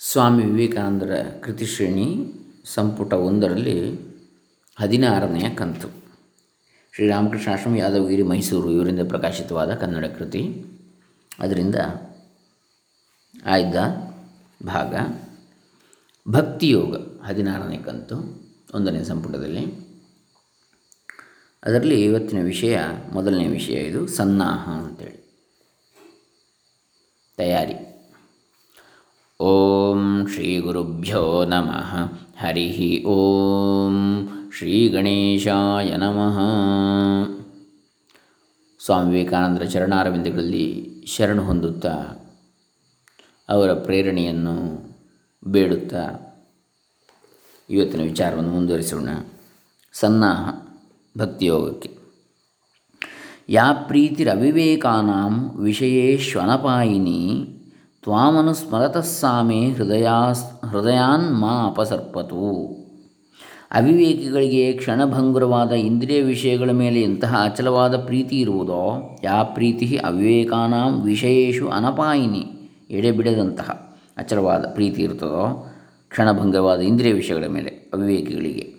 ಸ್ವಾಮಿ ವಿವೇಕಾನಂದರ ಕೃತಿಶ್ರೇಣಿ ಸಂಪುಟ ಒಂದರಲ್ಲಿ ಹದಿನಾರನೆಯ ಕಂತು. ಶ್ರೀರಾಮಕೃಷ್ಣ ಆಶ್ರಮ ಯಾದವಗಿರಿ, ಮೈಸೂರು, ಇವರಿಂದ ಪ್ರಕಾಶಿತವಾದ ಕನ್ನಡ ಕೃತಿ. ಅದರಿಂದ ಆಯ್ದ ಭಾಗ. ಭಕ್ತಿಯೋಗ, ಹದಿನಾರನೇ ಕಂತು, ಒಂದನೇ ಸಂಪುಟದಲ್ಲಿ. ಅದರಲ್ಲಿ ಇವತ್ತಿನ ವಿಷಯ, ಮೊದಲನೇ ವಿಷಯ ಇದು, ಸನ್ನಾಹ ಅಂತೇಳಿ. ತಯಾರಿ. ಓಂ ಶ್ರೀ ಗುರುಭ್ಯೋ ನಮಃ ಹರಿ ಓಂ ಶ್ರೀ ಗಣೇಶಾಯ ನಮಃ ಸ್ವಾಮಿ ವಿವೇಕಾನಂದರ ಚರಣಾರವಿಂದಗಳಲ್ಲಿ ಶರಣು ಹೊಂದುತ್ತಾ ಅವರ ಪ್ರೇರಣೆಯನ್ನು ಬೇಡುತ್ತಾ ಇವತ್ತಿನ ವಿಚಾರವನ್ನು ಮುಂದುವರಿಸೋಣ. ಸನ್ನಾಹ ಭಕ್ತಿಯೋಗಕ್ಕೆ. ಯಾ ಪ್ರೀತಿರವಿವೇಕಾನಾಂ ವಿಷಯೇಶ್ವನಪಾಯಿನಿ ತ್ವಾಮನುಸ್ಮರತಃ ಹೃದಯಾಸ್ ಹೃದಯಾನ್ ಮಾ ಅಪಸರ್ಪತು. ಅವಿವೇಕಿಗಳಿಗೆ ಕ್ಷಣಭಂಗುರವಾದ ಇಂದ್ರಿಯ ವಿಷಯಗಳ ಮೇಲೆ ಎಂತಹ ಅಚಲವಾದ ಪ್ರೀತಿ ಇರುವುದೋ, ಯಾ ಪ್ರೀತಿ ಅವಿವೇಕಾನಾಂ ವಿಷಯೇಶು ಅನಪಾಯಿನಿ ಎಡೆಬಿಡದಂತಹ ಅಚಲವಾದ ಪ್ರೀತಿ ಇರ್ತದೋ ಕ್ಷಣಭಂಗವಾದ ಇಂದ್ರಿಯ ವಿಷಯಗಳ ಮೇಲೆ ಅವಿವೇಕಿಗಳಿಗೆ.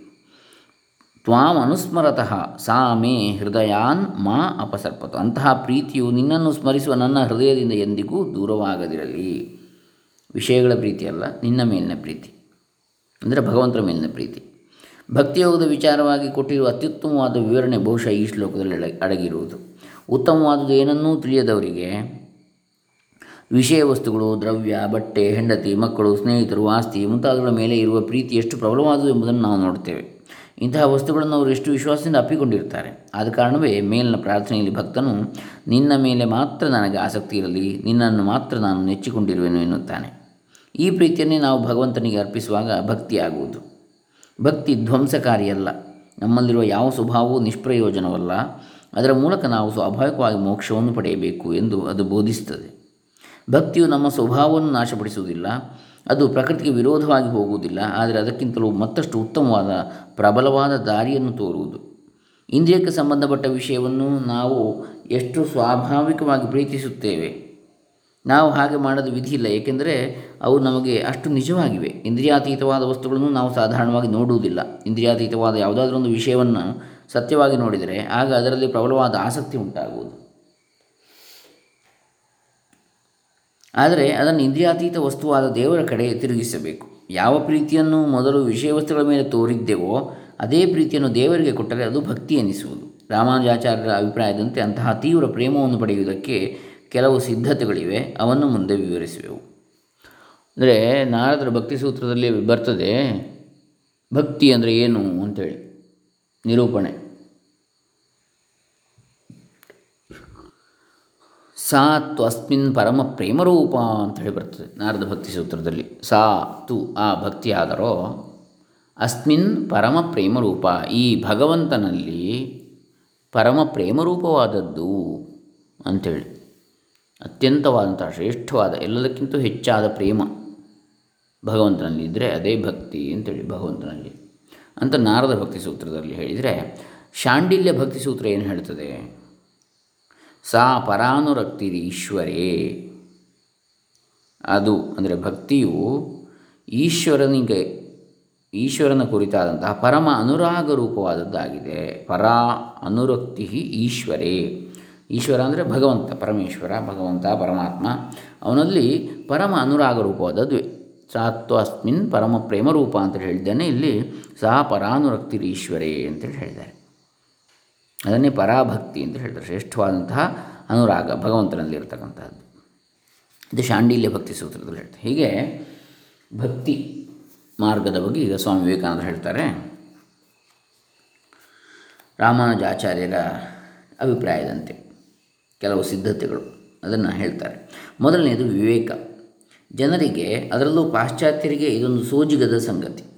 ತ್ವಾಂ ಅನುಸ್ಮರತಃ ಸಾ ಮೇ ಹೃದಯಾನ್ ಮಾ ಅಪಸರ್ಪತು. ಅಂತಹ ಪ್ರೀತಿಯು ನಿನ್ನನ್ನು ಸ್ಮರಿಸುವ ನನ್ನ ಹೃದಯದಿಂದ ಎಂದಿಗೂ ದೂರವಾಗದಿರಲಿ. ವಿಷಯಗಳ ಪ್ರೀತಿಯಲ್ಲ ನಿನ್ನ ಮೇಲಿನ ಪ್ರೀತಿ. ಅಂದರೆ ಭಗವಂತರ ಮೇಲಿನ ಪ್ರೀತಿ. ಭಕ್ತಿಯೋಗದ ವಿಚಾರವಾಗಿ ಕೊಟ್ಟಿರುವ ಅತ್ಯುತ್ತಮವಾದ ವಿವರಣೆ ಬಹುಶಃ ಈ ಶ್ಲೋಕದಲ್ಲಿ ಅಡಗಿರುವುದು. ಉತ್ತಮವಾದುದು ಏನನ್ನೂ ತಿಳಿಯದವರಿಗೆ ವಿಷಯ ವಸ್ತುಗಳು, ದ್ರವ್ಯ, ಬಟ್ಟೆ, ಹೆಂಡತಿ, ಮಕ್ಕಳು, ಸ್ನೇಹಿತರು, ಆಸ್ತಿ ಮುಂತಾದವುಗಳ ಮೇಲೆ ಇರುವ ಪ್ರೀತಿ ಎಷ್ಟು ಪ್ರಬಲವಾದುದು ಎಂಬುದನ್ನು ನಾವು ನೋಡ್ತೇವೆ ಇಂತಹ ವಸ್ತುಗಳನ್ನು ಅವರು ಎಷ್ಟು ವಿಶ್ವಾಸದಿಂದ ಅಪ್ಪಿಕೊಂಡಿರ್ತಾರೆ. ಆದ ಕಾರಣವೇ ಮೇಲಿನ ಪ್ರಾರ್ಥನೆಯಲ್ಲಿ ಭಕ್ತನು, ನಿನ್ನ ಮೇಲೆ ಮಾತ್ರ ನನಗೆ ಆಸಕ್ತಿ ಇರಲಿ, ನಿನ್ನನ್ನು ಮಾತ್ರ ನಾನು ನೆಚ್ಚಿಕೊಂಡಿರುವೆನು ಎನ್ನುತ್ತಾನೆ. ಈ ಪ್ರೀತಿಯನ್ನೇ ನಾವು ಭಗವಂತನಿಗೆ ಅರ್ಪಿಸುವಾಗ ಭಕ್ತಿಯಾಗುವುದು ಭಕ್ತಿ ಧ್ವಂಸಕಾರಿಯಲ್ಲ. ನಮ್ಮಲ್ಲಿರುವ ಯಾವ ಸ್ವಭಾವವೂ ನಿಷ್ಪ್ರಯೋಜನವಲ್ಲ. ಅದರ ಮೂಲಕ ನಾವು ಸ್ವಾಭಾವಿಕವಾಗಿ ಮೋಕ್ಷವನ್ನು ಪಡೆಯಬೇಕು ಎಂದು ಅದು ಬೋಧಿಸುತ್ತದೆ. ಭಕ್ತಿಯು ನಮ್ಮ ಸ್ವಭಾವವನ್ನು ನಾಶಪಡಿಸುವುದಿಲ್ಲ. ಅದು ಪ್ರಕೃತಿಗೆ ವಿರೋಧವಾಗಿ ಹೋಗುವುದಿಲ್ಲ, ಆದರೆ ಅದಕ್ಕಿಂತಲೂ ಮತ್ತಷ್ಟು ಉತ್ತಮವಾದ ಪ್ರಬಲವಾದ ದಾರಿಯನ್ನು ತೋರುವುದು. ಇಂದ್ರಿಯಕ್ಕೆ ಸಂಬಂಧಪಟ್ಟ ವಿಷಯವನ್ನು ನಾವು ಎಷ್ಟು ಸ್ವಾಭಾವಿಕವಾಗಿ ಪ್ರೀತಿಸುತ್ತೇವೆ? ನಾವು ಹಾಗೆ ಮಾಡಲು ವಿಧಿ ಇಲ್ಲ, ಏಕೆಂದರೆ ಅವು ನಮಗೆ ಅಷ್ಟು ನಿಜವಾಗಿವೆ. ಇಂದ್ರಿಯಾತೀತವಾದ ವಸ್ತುಗಳನ್ನು ನಾವು ಸಾಧಾರಣವಾಗಿ ನೋಡುವುದಿಲ್ಲ. ಇಂದ್ರಿಯಾತೀತವಾದ ಯಾವುದಾದ್ರೂ ಒಂದು ವಿಷಯವನ್ನು ಸತ್ಯವಾಗಿ ನೋಡಿದರೆ, ಆಗ ಅದರಲ್ಲಿ ಪ್ರಬಲವಾದ ಆಸಕ್ತಿ ಉಂಟಾಗುವುದು. ಆದರೆ ಅದನ್ನು ಇಂದ್ರಿಯಾತೀತ ವಸ್ತುವಾದ ದೇವರ ಕಡೆ ತಿರುಗಿಸಬೇಕು. ಯಾವ ಪ್ರೀತಿಯನ್ನು ಮೊದಲು ವಿಷಯ ವಸ್ತುಗಳ ಮೇಲೆ ತೋರಿದ್ದೆವೋ, ಅದೇ ಪ್ರೀತಿಯನ್ನು ದೇವರಿಗೆ ಕೊಟ್ಟರೆ ಅದು ಭಕ್ತಿ ಎನಿಸುವುದು. ರಾಮಾನುಜಾಚಾರ್ಯರ ಅಭಿಪ್ರಾಯದಂತೆ ಅಂತಹ ತೀವ್ರ ಪ್ರೇಮವನ್ನು ಪಡೆಯುವುದಕ್ಕೆ ಕೆಲವು ಸಿದ್ಧತೆಗಳಿವೆ, ಅವನ್ನು ಮುಂದೆ ವಿವರಿಸುವೆವು. ಅಂದರೆ ನಾರದರ ಭಕ್ತಿ ಸೂತ್ರದಲ್ಲಿ ಬರ್ತದೆ, ಭಕ್ತಿ ಅಂದರೆ ಏನು ಅಂತೇಳಿ, ನಿರೂಪಣೆ. ಸಾ ತ್ವಸ್ಮಿನ್ ಪರಮ ಪ್ರೇಮರೂಪ ಅಂತೇಳಿ ಬರ್ತದೆ ನಾರದ ಭಕ್ತಿ ಸೂತ್ರದಲ್ಲಿ. ಸಾ ತು ಆ ಭಕ್ತಿಯಾದರೋ ಅಸ್ಮಿನ್ ಪರಮ ಪ್ರೇಮರೂಪ. ಈ ಭಗವಂತನಲ್ಲಿ ಪರಮ ಪ್ರೇಮರೂಪವಾದದ್ದು ಅಂಥೇಳಿ ಅತ್ಯಂತವಾದಂಥ ಶ್ರೇಷ್ಠವಾದ, ಎಲ್ಲದಕ್ಕಿಂತ ಹೆಚ್ಚಾದ ಪ್ರೇಮ ಭಗವಂತನಲ್ಲಿ ಇದ್ದರೆ ಅದೇ ಭಕ್ತಿ ಅಂತೇಳಿ ಭಗವಂತನಲ್ಲಿ. ಅಂತ ನಾರದ ಭಕ್ತಿ ಸೂತ್ರದಲ್ಲಿ ಹೇಳಿದರೆ, ಶಾಂಡಿಲ್ಯ ಭಕ್ತಿ ಸೂತ್ರ ಏನು ಹೇಳ್ತದೆ? ಸಾ ಪರಾನುರಕ್ತಿರಿ ಈಶ್ವರೇ. ಅದು ಅಂದರೆ ಭಕ್ತಿಯು ಈಶ್ವರನಿಗೆ, ಈಶ್ವರನ ಕುರಿತಾದಂತಹ ಪರಮ ಅನುರಾಗ ರೂಪವಾದದ್ದಾಗಿದೆ. ಪರಾ ಅನುರಕ್ತಿ ಈಶ್ವರೇ. ಈಶ್ವರ ಅಂದರೆ ಭಗವಂತ, ಪರಮೇಶ್ವರ, ಭಗವಂತ, ಪರಮಾತ್ಮ. ಅವನಲ್ಲಿ ಪರಮ ಅನುರಾಗ ರೂಪವಾದದ್ದು ಸಾತ್ವ ಅಸ್ಮಿನ್ ಪರಮ ಪ್ರೇಮ ರೂಪ ಅಂತೇಳಿ ಹೇಳಿದ್ದೇನೆ. ಇಲ್ಲಿ ಸಹ ಪರಾನುರಕ್ತಿರೀಶ್ವರೇ ಅಂತೇಳಿ ಹೇಳಿದ್ದಾರೆ. ಅದನ್ನೇ ಪರಾಭಕ್ತಿ ಅಂತ ಹೇಳ್ತಾರೆ ಶ್ರೇಷ್ಠವಾದಂತಹ ಅನುರಾಗ ಭಗವಂತನಲ್ಲಿರ್ತಕ್ಕಂಥದ್ದು ಇದು ಶಾಂಡಿಲ್ಯ ಭಕ್ತಿ ಸೂತ್ರದಲ್ಲಿ ಹೇಳ್ತಾರೆ. ಹೀಗೆ ಭಕ್ತಿ ಮಾರ್ಗದ ಬಗ್ಗೆ ಈಗ ಸ್ವಾಮಿ ವಿವೇಕಾನಂದ ಹೇಳ್ತಾರೆ. ರಾಮಾನುಜಾಚಾರ್ಯರ ಅಭಿಪ್ರಾಯದಂತೆ ಕೆಲವು ಸಿದ್ಧತೆಗಳು ಅದನ್ನು ಹೇಳ್ತಾರೆ. ಮೊದಲನೆಯದು ವಿವೇಕ. ಜನರಿಗೆ ಅದರಲ್ಲೂ ಪಾಶ್ಚಾತ್ಯರಿಗೆ ಇದೊಂದು ಸೋಜಿಗದ ಸಂಗತಿ.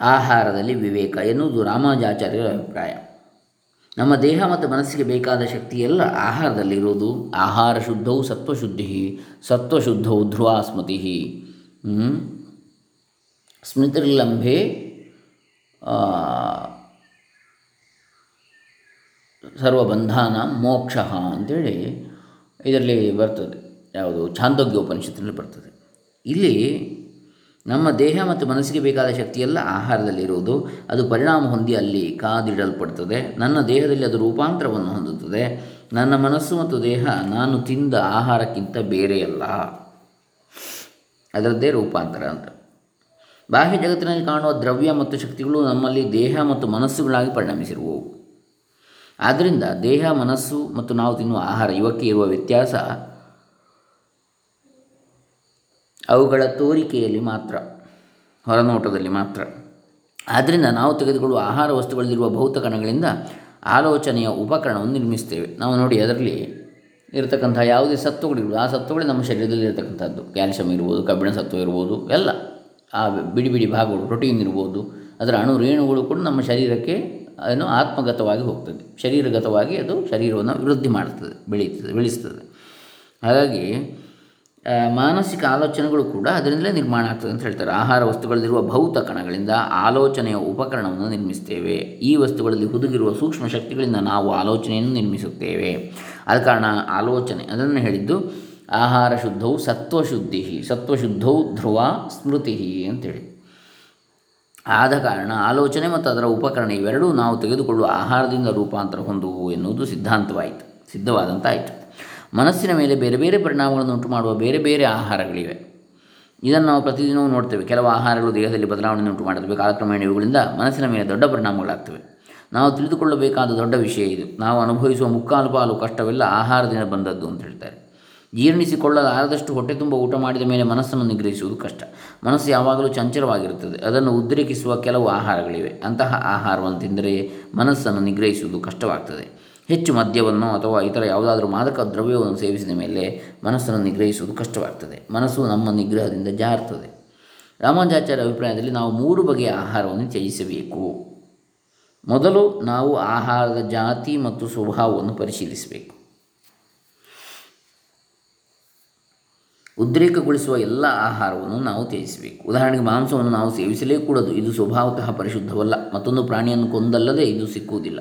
ಆಹಾರದಲ್ಲಿ ವಿವೇಕ ಎನ್ನುವುದು ರಾಮಾಜಾಚಾರ್ಯರ ಅಭಿಪ್ರಾಯ. ನಮ್ಮ ದೇಹ ಮತ್ತು ಮನಸ್ಸಿಗೆ ಬೇಕಾದ ಶಕ್ತಿ ಎಲ್ಲ ಆಹಾರದಲ್ಲಿರುವುದು ಆಹಾರ ಶುದ್ಧವು ಸತ್ವಶುದ್ಧಿ ಸತ್ವಶುದ್ಧವು ಧ್ರುವ ಸ್ಮೃತಿ ಸ್ಮೃತಿರ್ಲಂಭೆ ಸರ್ವಬಂಧಾನ ಮೋಕ್ಷ ಅಂತೇಳಿ ಇದರಲ್ಲಿ ಬರ್ತದೆ. ಯಾವುದು? ಛಾಂದೋಗ್ಯ ಉಪನಿಷತ್ತಿನಲ್ಲಿ ಬರ್ತದೆ. ಇಲ್ಲಿ ನಮ್ಮ ದೇಹ ಮತ್ತು ಮನಸ್ಸಿಗೆ ಬೇಕಾದ ಶಕ್ತಿಯೆಲ್ಲ ಆಹಾರದಲ್ಲಿರುವುದು. ಅದು ಪರಿಣಾಮ ಹೊಂದಿ ಅಲ್ಲಿ ಕಾದಿಡಲ್ಪಡ್ತದೆ. ನನ್ನ ದೇಹದಲ್ಲಿ ಅದು ರೂಪಾಂತರವನ್ನು ಹೊಂದುತ್ತದೆ. ನನ್ನ ಮನಸ್ಸು ಮತ್ತು ದೇಹ ನಾನು ತಿಂದ ಆಹಾರಕ್ಕಿಂತ ಬೇರೆಯಲ್ಲ. ಅದರದ್ದೇ ರೂಪಾಂತರ ಅಂತ. ಬಾಹ್ಯ ಜಗತ್ತಿನಲ್ಲಿ ಕಾಣುವ ದ್ರವ್ಯ ಮತ್ತು ಶಕ್ತಿಗಳು ನಮ್ಮಲ್ಲಿ ದೇಹ ಮತ್ತು ಮನಸ್ಸುಗಳಾಗಿ ಪರಿಣಮಿಸಿರುವವು ಆದ್ದರಿಂದ ದೇಹ, ಮನಸ್ಸು ಮತ್ತು ನಾವು ತಿನ್ನುವ ಆಹಾರ ಇವಕ್ಕೆ ಇರುವ ವ್ಯತ್ಯಾಸ ಅವುಗಳ ತೋರಿಕೆಯಲ್ಲಿ ಮಾತ್ರ, ಹೊರನೋಟದಲ್ಲಿ ಮಾತ್ರ. ಆದ್ದರಿಂದ ನಾವು ತೆಗೆದುಕೊಳ್ಳುವ ಆಹಾರ ವಸ್ತುಗಳಲ್ಲಿರುವ ಭೌತ ಕಣಗಳಿಂದ ಆಲೋಚನೆಯ ಉಪಕರಣವನ್ನು ನಿರ್ಮಿಸ್ತೇವೆ ನಾವು ನೋಡಿ ಅದರಲ್ಲಿ ಇರತಕ್ಕಂಥ ಯಾವುದೇ ಸತ್ವಗಳಿರ್ಬೋದು. ಆ ಸತ್ವಗಳೇ ನಮ್ಮ ಶರೀರದಲ್ಲಿ ಇರತಕ್ಕಂಥದ್ದು. ಕ್ಯಾಲ್ಸಿಯಂ ಇರ್ಬೋದು, ಕಬ್ಬಿಣ ಸತ್ವ ಇರ್ಬೋದು, ಎಲ್ಲ. ಆ ಬಿಡಿ ಬಿಡಿ ಭಾಗಗಳು, ಪ್ರೋಟೀನ್ ಇರ್ಬೋದು. ಅದರ ಅಣು ರೇಣುಗಳು ಕೂಡ ನಮ್ಮ ಶರೀರಕ್ಕೆ ಏನು ಆತ್ಮಗತವಾಗಿ ಹೋಗ್ತದೆ. ಶರೀರಗತವಾಗಿ ಅದು ಶರೀರವನ್ನು ವೃದ್ಧಿ ಮಾಡ್ತದೆ ಬೆಳೀತದೆ ಬೆಳೆಸ್ತದೆ. ಹಾಗಾಗಿ ಮಾನಸಿಕ ಆಲೋಚನೆಗಳು ಕೂಡ ಅದರಿಂದಲೇ ನಿರ್ಮಾಣ ಆಗ್ತದೆ ಅಂತ ಹೇಳ್ತಾರೆ. ಆಹಾರ ವಸ್ತುಗಳಲ್ಲಿರುವ ಭೌತ ಕಣಗಳಿಂದ ಆಲೋಚನೆಯ ಉಪಕರಣವನ್ನು ನಿರ್ಮಿಸ್ತೇವೆ ಈ ವಸ್ತುಗಳಲ್ಲಿ ಹುದುಗಿರುವ ಸೂಕ್ಷ್ಮ ಶಕ್ತಿಗಳಿಂದ ನಾವು ಆಲೋಚನೆಯನ್ನು ನಿರ್ಮಿಸುತ್ತೇವೆ. ಆದ ಕಾರಣ ಆಲೋಚನೆ, ಅದನ್ನು ಹೇಳಿದ್ದು ಆಹಾರ ಶುದ್ಧವು ಸತ್ವಶುದ್ಧಿ ಸತ್ವಶುದ್ಧವು ಧ್ರುವ ಸ್ಮೃತಿ ಅಂತೇಳಿ. ಆದ ಕಾರಣ ಆಲೋಚನೆ ಮತ್ತು ಅದರ ಉಪಕರಣ ಇವೆರಡೂ ನಾವು ತೆಗೆದುಕೊಳ್ಳುವ ಆಹಾರದಿಂದ ರೂಪಾಂತರ ಹೊಂದುವು ಎನ್ನುವುದು ಸಿದ್ಧಾಂತವಾಯಿತು, ಸಿದ್ಧವಾದಂತಾಯಿತು. ಮನಸ್ಸಿನ ಮೇಲೆ ಬೇರೆ ಬೇರೆ ಪರಿಣಾಮಗಳನ್ನು ಉಂಟು ಮಾಡುವ ಬೇರೆ ಬೇರೆ ಆಹಾರಗಳಿವೆ. ಇದನ್ನು ನಾವು ಪ್ರತಿದಿನವೂ ನೋಡ್ತೇವೆ. ಕೆಲವು ಆಹಾರಗಳು ದೇಹದಲ್ಲಿ ಬದಲಾವಣೆ ಉಂಟು ಮಾಡುತ್ತವೆ ಕಾಲಕ್ರಮೇಣ ಇವುಗಳಿಂದ ಮನಸ್ಸಿನ ಮೇಲೆ ದೊಡ್ಡ ಪರಿಣಾಮಗಳಾಗ್ತವೆ. ನಾವು ತಿಳಿದುಕೊಳ್ಳಬೇಕಾದ ದೊಡ್ಡ ವಿಷಯ ಇದು. ನಾವು ಅನುಭವಿಸುವ ಮುಕ್ಕಾಲು ಪಾಲು ಕಷ್ಟವೆಲ್ಲ ಆಹಾರದಿಂದ ಬಂದದ್ದು ಅಂತ ಹೇಳ್ತಾರೆ. ಜೀರ್ಣಿಸಿಕೊಳ್ಳಲಾರದಷ್ಟು ಹೊಟ್ಟೆ ತುಂಬ ಊಟ ಮಾಡಿದ ಮೇಲೆ ಮನಸ್ಸನ್ನು ನಿಗ್ರಹಿಸುವುದು ಕಷ್ಟ. ಮನಸ್ಸು ಯಾವಾಗಲೂ ಚಂಚಲವಾಗಿರುತ್ತದೆ. ಅದನ್ನು ಉದ್ರೇಕಿಸುವ ಕೆಲವು ಆಹಾರಗಳಿವೆ. ಅಂತಹ ಆಹಾರವನ್ನು ತಿಂದರೆ ಮನಸ್ಸನ್ನು ನಿಗ್ರಹಿಸುವುದು ಕಷ್ಟವಾಗ್ತದೆ. ಹೆಚ್ಚು ಮದ್ಯವನ್ನು ಅಥವಾ ಇತರ ಯಾವುದಾದರೂ ಮಾದಕ ದ್ರವ್ಯವನ್ನು ಸೇವಿಸಿದ ಮೇಲೆ ಮನಸ್ಸನ್ನು ನಿಗ್ರಹಿಸುವುದು ಕಷ್ಟವಾಗ್ತದೆ. ಮನಸ್ಸು ನಮ್ಮ ನಿಗ್ರಹದಿಂದ ಜಾರುತ್ತದೆ ರಾಮಾನುಜಾಚಾರ್ಯ ಅಭಿಪ್ರಾಯದಲ್ಲಿ ನಾವು ಮೂರು ಬಗೆಯ ಆಹಾರವನ್ನು ತ್ಯಜಿಸಬೇಕು. ಮೊದಲು ನಾವು ಆಹಾರದ ಜಾತಿ ಮತ್ತು ಸ್ವಭಾವವನ್ನು ಪರಿಶೀಲಿಸಬೇಕು. ಉದ್ರೇಕಗೊಳಿಸುವ ಎಲ್ಲ ಆಹಾರವನ್ನು ನಾವು ತ್ಯಜಿಸಬೇಕು. ಉದಾಹರಣೆಗೆ ಮಾಂಸವನ್ನು ನಾವು ಸೇವಿಸಲೇ ಕೂಡದು ಇದು ಸ್ವಭಾವತಃ ಪರಿಶುದ್ಧವಲ್ಲ. ಮತ್ತೊಂದು ಪ್ರಾಣಿಯನ್ನು ಕೊಂದಲ್ಲದೆ ಇದು ಸಿಕ್ಕುವುದಿಲ್ಲ.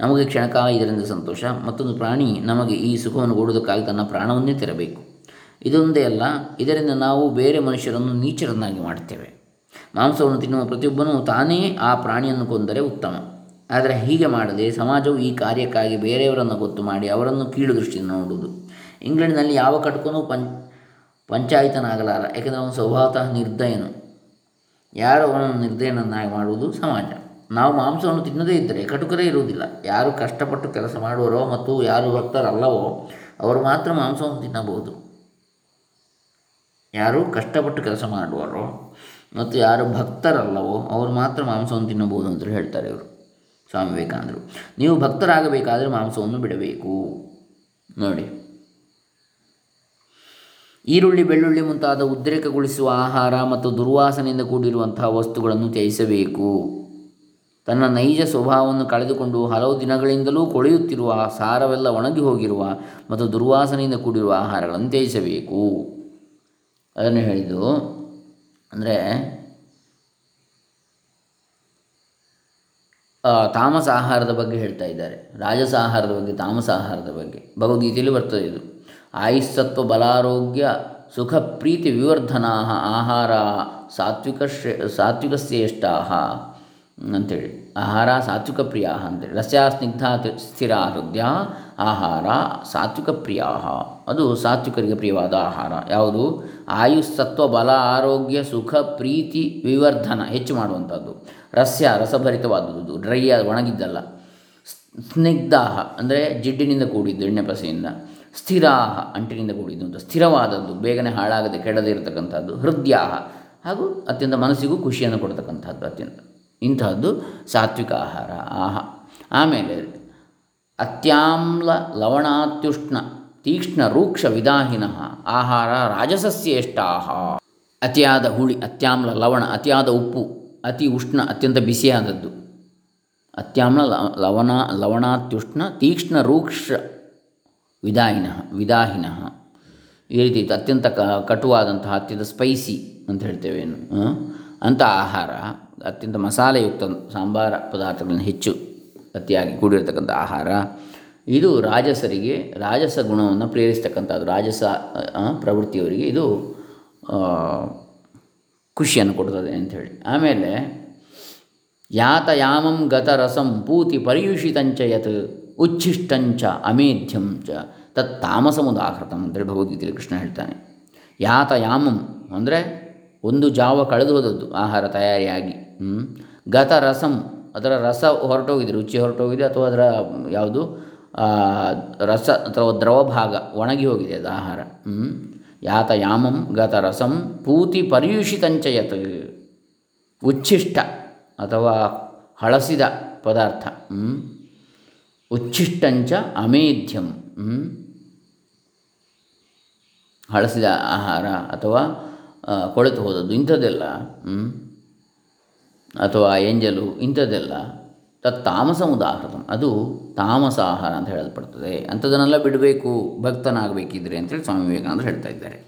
ನಮಗೆ ಕ್ಷಣಕಾಲ ಇದರಿಂದ ಸಂತೋಷ, ಮತ್ತೊಂದು ಪ್ರಾಣಿ ನಮಗೆ ಈ ಸುಖವನ್ನು ಕೊಡುವುದಕ್ಕಾಗಿ ತನ್ನ ಪ್ರಾಣವನ್ನೇ ತೆರಬೇಕು. ಇದೊಂದೇ ಅಲ್ಲ, ಇದರಿಂದ ನಾವು ಬೇರೆ ಮನುಷ್ಯರನ್ನು ನೀಚರನ್ನಾಗಿ ಮಾಡುತ್ತೇವೆ. ಮಾಂಸವನ್ನು ತಿನ್ನುವ ಪ್ರತಿಯೊಬ್ಬನೂ ತಾನೇ ಆ ಪ್ರಾಣಿಯನ್ನು ಕೊಂದರೆ ಉತ್ತಮ. ಆದರೆ ಹೀಗೆ ಮಾಡದೆ ಸಮಾಜವು ಈ ಕಾರ್ಯಕ್ಕಾಗಿ ಬೇರೆಯವರನ್ನು ಗೊತ್ತು ಮಾಡಿ ಅವರನ್ನು ಕೀಳು ದೃಷ್ಟಿಯಿಂದ ನೋಡುವುದು. ಇಂಗ್ಲೆಂಡ್ನಲ್ಲಿ ಯಾವ ಕಟ್ಕೊನೂ ಪಂ ಪಂಚಾಯತನಾಗಲಾರ, ಏಕೆಂದರೆ ಅವನು ಸ್ವಭಾವತಃ ನಿರ್ದಯನು. ಯಾರು ಅವನನ್ನು ನಿರ್ದಯನನ್ನಾಗಿ ಮಾಡುವುದು? ಸಮಾಜ. ನಾವು ಮಾಂಸವನ್ನು ತಿನ್ನದೇ ಇದ್ದರೆ ಕಟುಕರೇ ಇರುವುದಿಲ್ಲ. ಯಾರು ಕಷ್ಟಪಟ್ಟು ಕೆಲಸ ಮಾಡುವರೋ ಮತ್ತು ಯಾರು ಭಕ್ತರಲ್ಲವೋ ಅವರು ಮಾತ್ರ ಮಾಂಸವನ್ನು ತಿನ್ನಬಹುದು. ಯಾರು ಕಷ್ಟಪಟ್ಟು ಕೆಲಸ ಮಾಡುವರೋ ಮತ್ತು ಯಾರು ಭಕ್ತರಲ್ಲವೋ ಅವರು ಮಾತ್ರ ಮಾಂಸವನ್ನು ತಿನ್ನಬಹುದು ಅಂತ ಹೇಳ್ತಾರೆ ಇವರು. ಸ್ವಾಮಿ ವಿವೇಕಾನಂದರು. ನೀವು ಭಕ್ತರಾಗಬೇಕಾದರೆ ಮಾಂಸವನ್ನು ಬಿಡಬೇಕು. ನೋಡಿ. ಈರುಳ್ಳಿ, ಬೆಳ್ಳುಳ್ಳಿ ಮುಂತಾದ ಉದ್ರೇಕಗೊಳಿಸುವ ಆಹಾರ ಮತ್ತು ದುರ್ವಾಸನೆಯಿಂದ ಕೂಡಿರುವಂತಹ ವಸ್ತುಗಳನ್ನು ತ್ಯಜಿಸಬೇಕು. ತನ್ನ ನೈಜ ಸ್ವಭಾವವನ್ನು ಕಳೆದುಕೊಂಡು ಹಲವು ದಿನಗಳಿಂದಲೂ ಕೊಳೆಯುತ್ತಿರುವ ಸಾರವೆಲ್ಲ ಒಣಗಿ ಹೋಗಿರುವ ಮತ್ತು ದುರ್ವಾಸನೆಯಿಂದ ಕೂಡಿರುವ ಆಹಾರಗಳನ್ನು ತ್ಯಜಿಸಬೇಕು. ಅದನ್ನು ಹೇಳಿದ್ದು ಅಂದರೆ ತಾಮಸ ಆಹಾರದ ಬಗ್ಗೆ ಹೇಳ್ತಾ ಇದ್ದಾರೆ. ರಾಜಸ ಆಹಾರದ ಬಗ್ಗೆ, ತಾಮಸ ಆಹಾರದ ಬಗ್ಗೆ. ಭಗವದ್ಗೀತೆಯಲ್ಲಿ ಬರ್ತದೆ ಇದು. ಆಯುಸ್ಸತ್ವ ಬಲಾರೋಗ್ಯ, ಸುಖ, ಪ್ರೀತಿ ವಿವರ್ಧನಾ ಆಹಾರ, ಸಾತ್ವಿಕ ಶ್ರೇ, ಸಾತ್ವಿಕ ಶ್ರೇಷ್ಠ ಅಂಥೇಳಿ ಆಹಾರ ಸಾತ್ವಿಕ ಪ್ರಿಯ ಅಂತೇಳಿ. ರಸ್ಯ ಸ್ನಿಗ್ಧ ಸ್ಥಿರ ಹೃದಯ ಆಹಾರ ಸಾತ್ವಿಕ ಪ್ರಿಯ ಅದು ಸಾತ್ವಿಕರಿಗೆ ಪ್ರಿಯವಾದ ಆಹಾರ. ಯಾವುದು? ಆಯುಸ್ಸತ್ವ ಬಲ, ಆರೋಗ್ಯ, ಸುಖ, ಪ್ರೀತಿ, ವಿವರ್ಧನ ಹೆಚ್ಚು ಮಾಡುವಂಥದ್ದು. ರಸ್ಯ ರಸಭರಿತವಾದದ್ದು. ಡ್ರೈ ಒಣಗಿದ್ದಲ್ಲ. ಸ್ನಿಗ್ಧಾಹ ಅಂದರೆ ಜಿಡ್ಡಿನಿಂದ ಕೂಡಿದ್ದು, ಎಣ್ಣೆ ಪಸೆಯಿಂದ. ಸ್ಥಿರಾಹ ಅಂಟಿನಿಂದ ಕೂಡಿದ್ದು ಅಂತ. ಸ್ಥಿರವಾದದ್ದು, ಬೇಗನೆ ಹಾಳಾಗದೆ ಕೆಡದೇ ಇರತಕ್ಕಂಥದ್ದು ಹೃದಯ ಹಾಗೂ ಅತ್ಯಂತ ಮನಸ್ಸಿಗೂ ಖುಷಿಯನ್ನು ಕೊಡ್ತಕ್ಕಂಥದ್ದು ಅತ್ಯಂತ. ಇಂತಹದ್ದು ಸಾತ್ವಿಕ ಆಹಾರ. ಆಹ. ಆಮೇಲೆ ಅತ್ಯಾಮ್ಲ ಲವಣಾತ್ಯುಷ್ಣ ತೀಕ್ಷ್ಣ ರೂಕ್ಷ ವಿದಾಹಿನ ಆಹಾರ ರಾಜಸಸ್ಯೇಷ್ಟಾಹ ಅತಿಯಾದ ಹುಳಿ, ಅತ್ಯಾಮ್ಲ ಲವಣ, ಅತಿಯಾದ ಉಪ್ಪು, ಅತಿ ಉಷ್ಣ, ಅತ್ಯಂತ ಬಿಸಿಯಾದದ್ದು. ಅತ್ಯಾಮ್ಲ ಲವಣ, ಲವಣಾತ್ಯುಷ್ಣ ತೀಕ್ಷ್ಣ ರೂಕ್ಷ ವಿದಾಹಿನ ವಿದಾಹಿನ. ಈ ರೀತಿ ಅತ್ಯಂತ ಕಟುವಾದಂತಹ, ಅತ್ಯಂತ ಸ್ಪೈಸಿ ಅಂತ ಹೇಳ್ತೇವೆ ಏನು? ಅಂಥ ಆಹಾರ, ಅತ್ಯಂತ ಮಸಾಲೆಯುಕ್ತ ಸಾಂಬಾರ ಪದಾರ್ಥಗಳನ್ನು ಹೆಚ್ಚು ಅತಿಯಾಗಿ ಕೂಡಿರತಕ್ಕಂಥ ಆಹಾರ. ಇದು ರಾಜಸರಿಗೆ, ರಾಜಸ ಗುಣವನ್ನು ಪ್ರೇರಿಸ್ತಕ್ಕಂಥದ್ದು. ರಾಜಸ ಪ್ರವೃತ್ತಿಯವರಿಗೆ ಇದು ಖುಷಿಯನ್ನು ಕೊಡ್ತದೆ ಅಂಥೇಳಿ ಆಮೇಲೆ ಯಾತಯಾಮಂ ಗತರಸಂ ಪೂತಿ ಪರಿಯುಷಿತಂಚ ಯತ್ ಉಚ್ಛಿಷ್ಟಂಚ ಅಮೇಧ್ಯಂ ಚ. ತತ್ ತಾಮಸಮುದಾಹೃತಂ ಅಂತೇಳಿ ಭಗವದ್ಗೀತೆಯಲ್ಲಿ ಕೃಷ್ಣ ಹೇಳ್ತಾನೆ. ಯಾತಯಾಮಂ ಅಂದರೆ ಒಂದು ಜಾವ ಕಳೆದು ಹೋದದ್ದು ಆಹಾರ ತಯಾರಿಯಾಗಿ. ಗತ ರಸಂ, ಅದರ ರಸ ಹೊರಟೋಗಿದೆ, ರುಚಿ ಹೊರಟೋಗಿದೆ ಅಥವಾ ಅದರ ಯಾವುದು? ರಸ ಅಥವಾ ದ್ರವ ಭಾಗ ಒಣಗಿ ಹೋಗಿದೆ ಅದು ಆಹಾರ. ಯಾಮಂ ಗತ ರಸಂ ಪೂತಿ ಪರ್ಯೂಷಿತಂಚಯತ್ ಉಚ್ಛಿಷ್ಟ ಅಥವಾ ಹಳಸಿದ ಪದಾರ್ಥ. ಉಚ್ಛಿಷ್ಟಂಚ ಅಮೇಧ್ಯಂ. ಹಳಸಿದ ಆಹಾರ ಅಥವಾ ಕೊಳೆತು ಹೋದದ್ದು, ಇಂಥದ್ದೆಲ್ಲ. ಅಥವಾ ಎಂಜಲು ಇಂಥದ್ದೆಲ್ಲ, ತತ್ ತಾಮಸ ಉದಾಹರಣ ಅದು ತಾಮಸ ಆಹಾರ ಅಂತ ಹೇಳಲ್ಪಡ್ತದೆ. ಅಂಥದನ್ನೆಲ್ಲ ಬಿಡಬೇಕು, ಭಕ್ತನಾಗಬೇಕಿದ್ರೆ ಅಂತೇಳಿ ಸ್ವಾಮಿ ವಿವೇಕಾನಂದರು ಹೇಳ್ತಾ ಇದ್ದಾರೆ.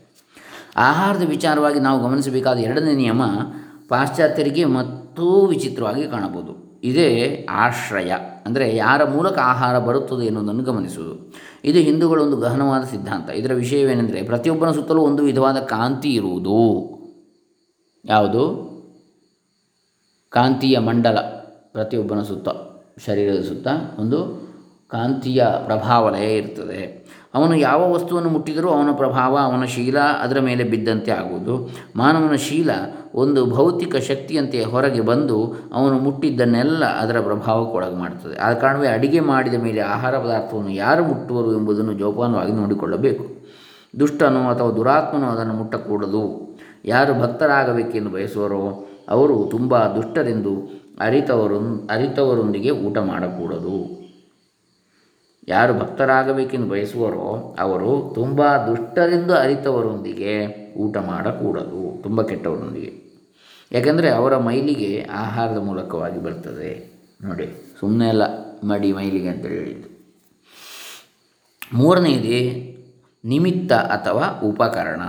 ಆಹಾರದ ವಿಚಾರವಾಗಿ ನಾವು ಗಮನಿಸಬೇಕಾದ ಎರಡನೇ ನಿಯಮ ಪಾಶ್ಚಾತ್ಯರಿಗೆ ಮತ್ತೂ ವಿಚಿತ್ರವಾಗಿ ಕಾಣಬಹುದು. ಇದೇ ಆಶ್ರಯ. ಅಂದರೆ ಯಾರ ಮೂಲಕ ಆಹಾರ ಬರುತ್ತದೆ ಎನ್ನುವುದನ್ನು ಗಮನಿಸುವುದು. ಇದು ಹಿಂದೂಗಳ ಒಂದು ಗಹನವಾದ ಸಿದ್ಧಾಂತ. ಇದರ ವಿಷಯವೇನೆಂದರೆ ಪ್ರತಿಯೊಬ್ಬನ ಸುತ್ತಲೂ ಒಂದು ವಿಧವಾದ ಕಾಂತಿ ಇರುವುದು. ಯಾವುದು? ಕಾಂತೀಯ ಮಂಡಲ. ಪ್ರತಿಯೊಬ್ಬನ ಸುತ್ತ, ಶರೀರದ ಸುತ್ತ ಒಂದು ಕಾಂತೀಯ ಪ್ರಭಾವಲಯ ಇರ್ತದೆ. ಅವನು ಯಾವ ವಸ್ತುವನ್ನು ಮುಟ್ಟಿದರೂ ಅವನ ಪ್ರಭಾವ, ಅವನ ಶೀಲ ಅದರ ಮೇಲೆ ಬಿದ್ದಂತೆ ಆಗುವುದು. ಮಾನವನ ಶೀಲ ಒಂದು ಭೌತಿಕ ಶಕ್ತಿಯಂತೆ ಹೊರಗೆ ಬಂದು ಅವನು ಮುಟ್ಟಿದ್ದನ್ನೆಲ್ಲ ಅದರ ಪ್ರಭಾವಕ್ಕೊಳಗೆ ಮಾಡುತ್ತದೆ ಆದ ಕಾರಣವೇ ಅಡಿಗೆ ಮಾಡಿದ ಮೇಲೆ ಆಹಾರ ಪದಾರ್ಥವನ್ನು ಯಾರು ಮುಟ್ಟುವರು ಎಂಬುದನ್ನು ಜೋಪಾನವಾಗಿ ನೋಡಿಕೊಳ್ಳಬೇಕು. ದುಷ್ಟನು ಅಥವಾ ದುರಾತ್ಮನು ಅದನ್ನು ಮುಟ್ಟಕೂಡದು. ಯಾರು ಭಕ್ತರಾಗಬೇಕೆಂದು ಬಯಸುವರೋ ಅವರು ತುಂಬ ದುಷ್ಟರೆಂದು ಅರಿತವರು ಅರಿತವರೊಂದಿಗೆ ಊಟ ಮಾಡಕೂಡದು. ಯಾರು ಭಕ್ತರಾಗಬೇಕೆಂದು ಬಯಸುವರೋ ಅವರು ತುಂಬ ದುಷ್ಟರಿಂದ ಅರಿತವರೊಂದಿಗೆ ಊಟ ಮಾಡಕೂಡದು, ತುಂಬ ಕೆಟ್ಟವರೊಂದಿಗೆ. ಯಾಕೆಂದರೆ ಅವರ ಮೈಲಿಗೆ ಆಹಾರದ ಮೂಲಕವಾಗಿ ಬರ್ತದೆ. ನೋಡಿ ಸುಮ್ಮನೆ ಅಲ್ಲ, ಮಡಿ ಮೈಲಿಗೆ ಅಂತ ಹೇಳಿದ್ದು. ಮೂರನೆಯದೇ ನಿಮಿತ್ತ ಅಥವಾ ಉಪಕರಣ.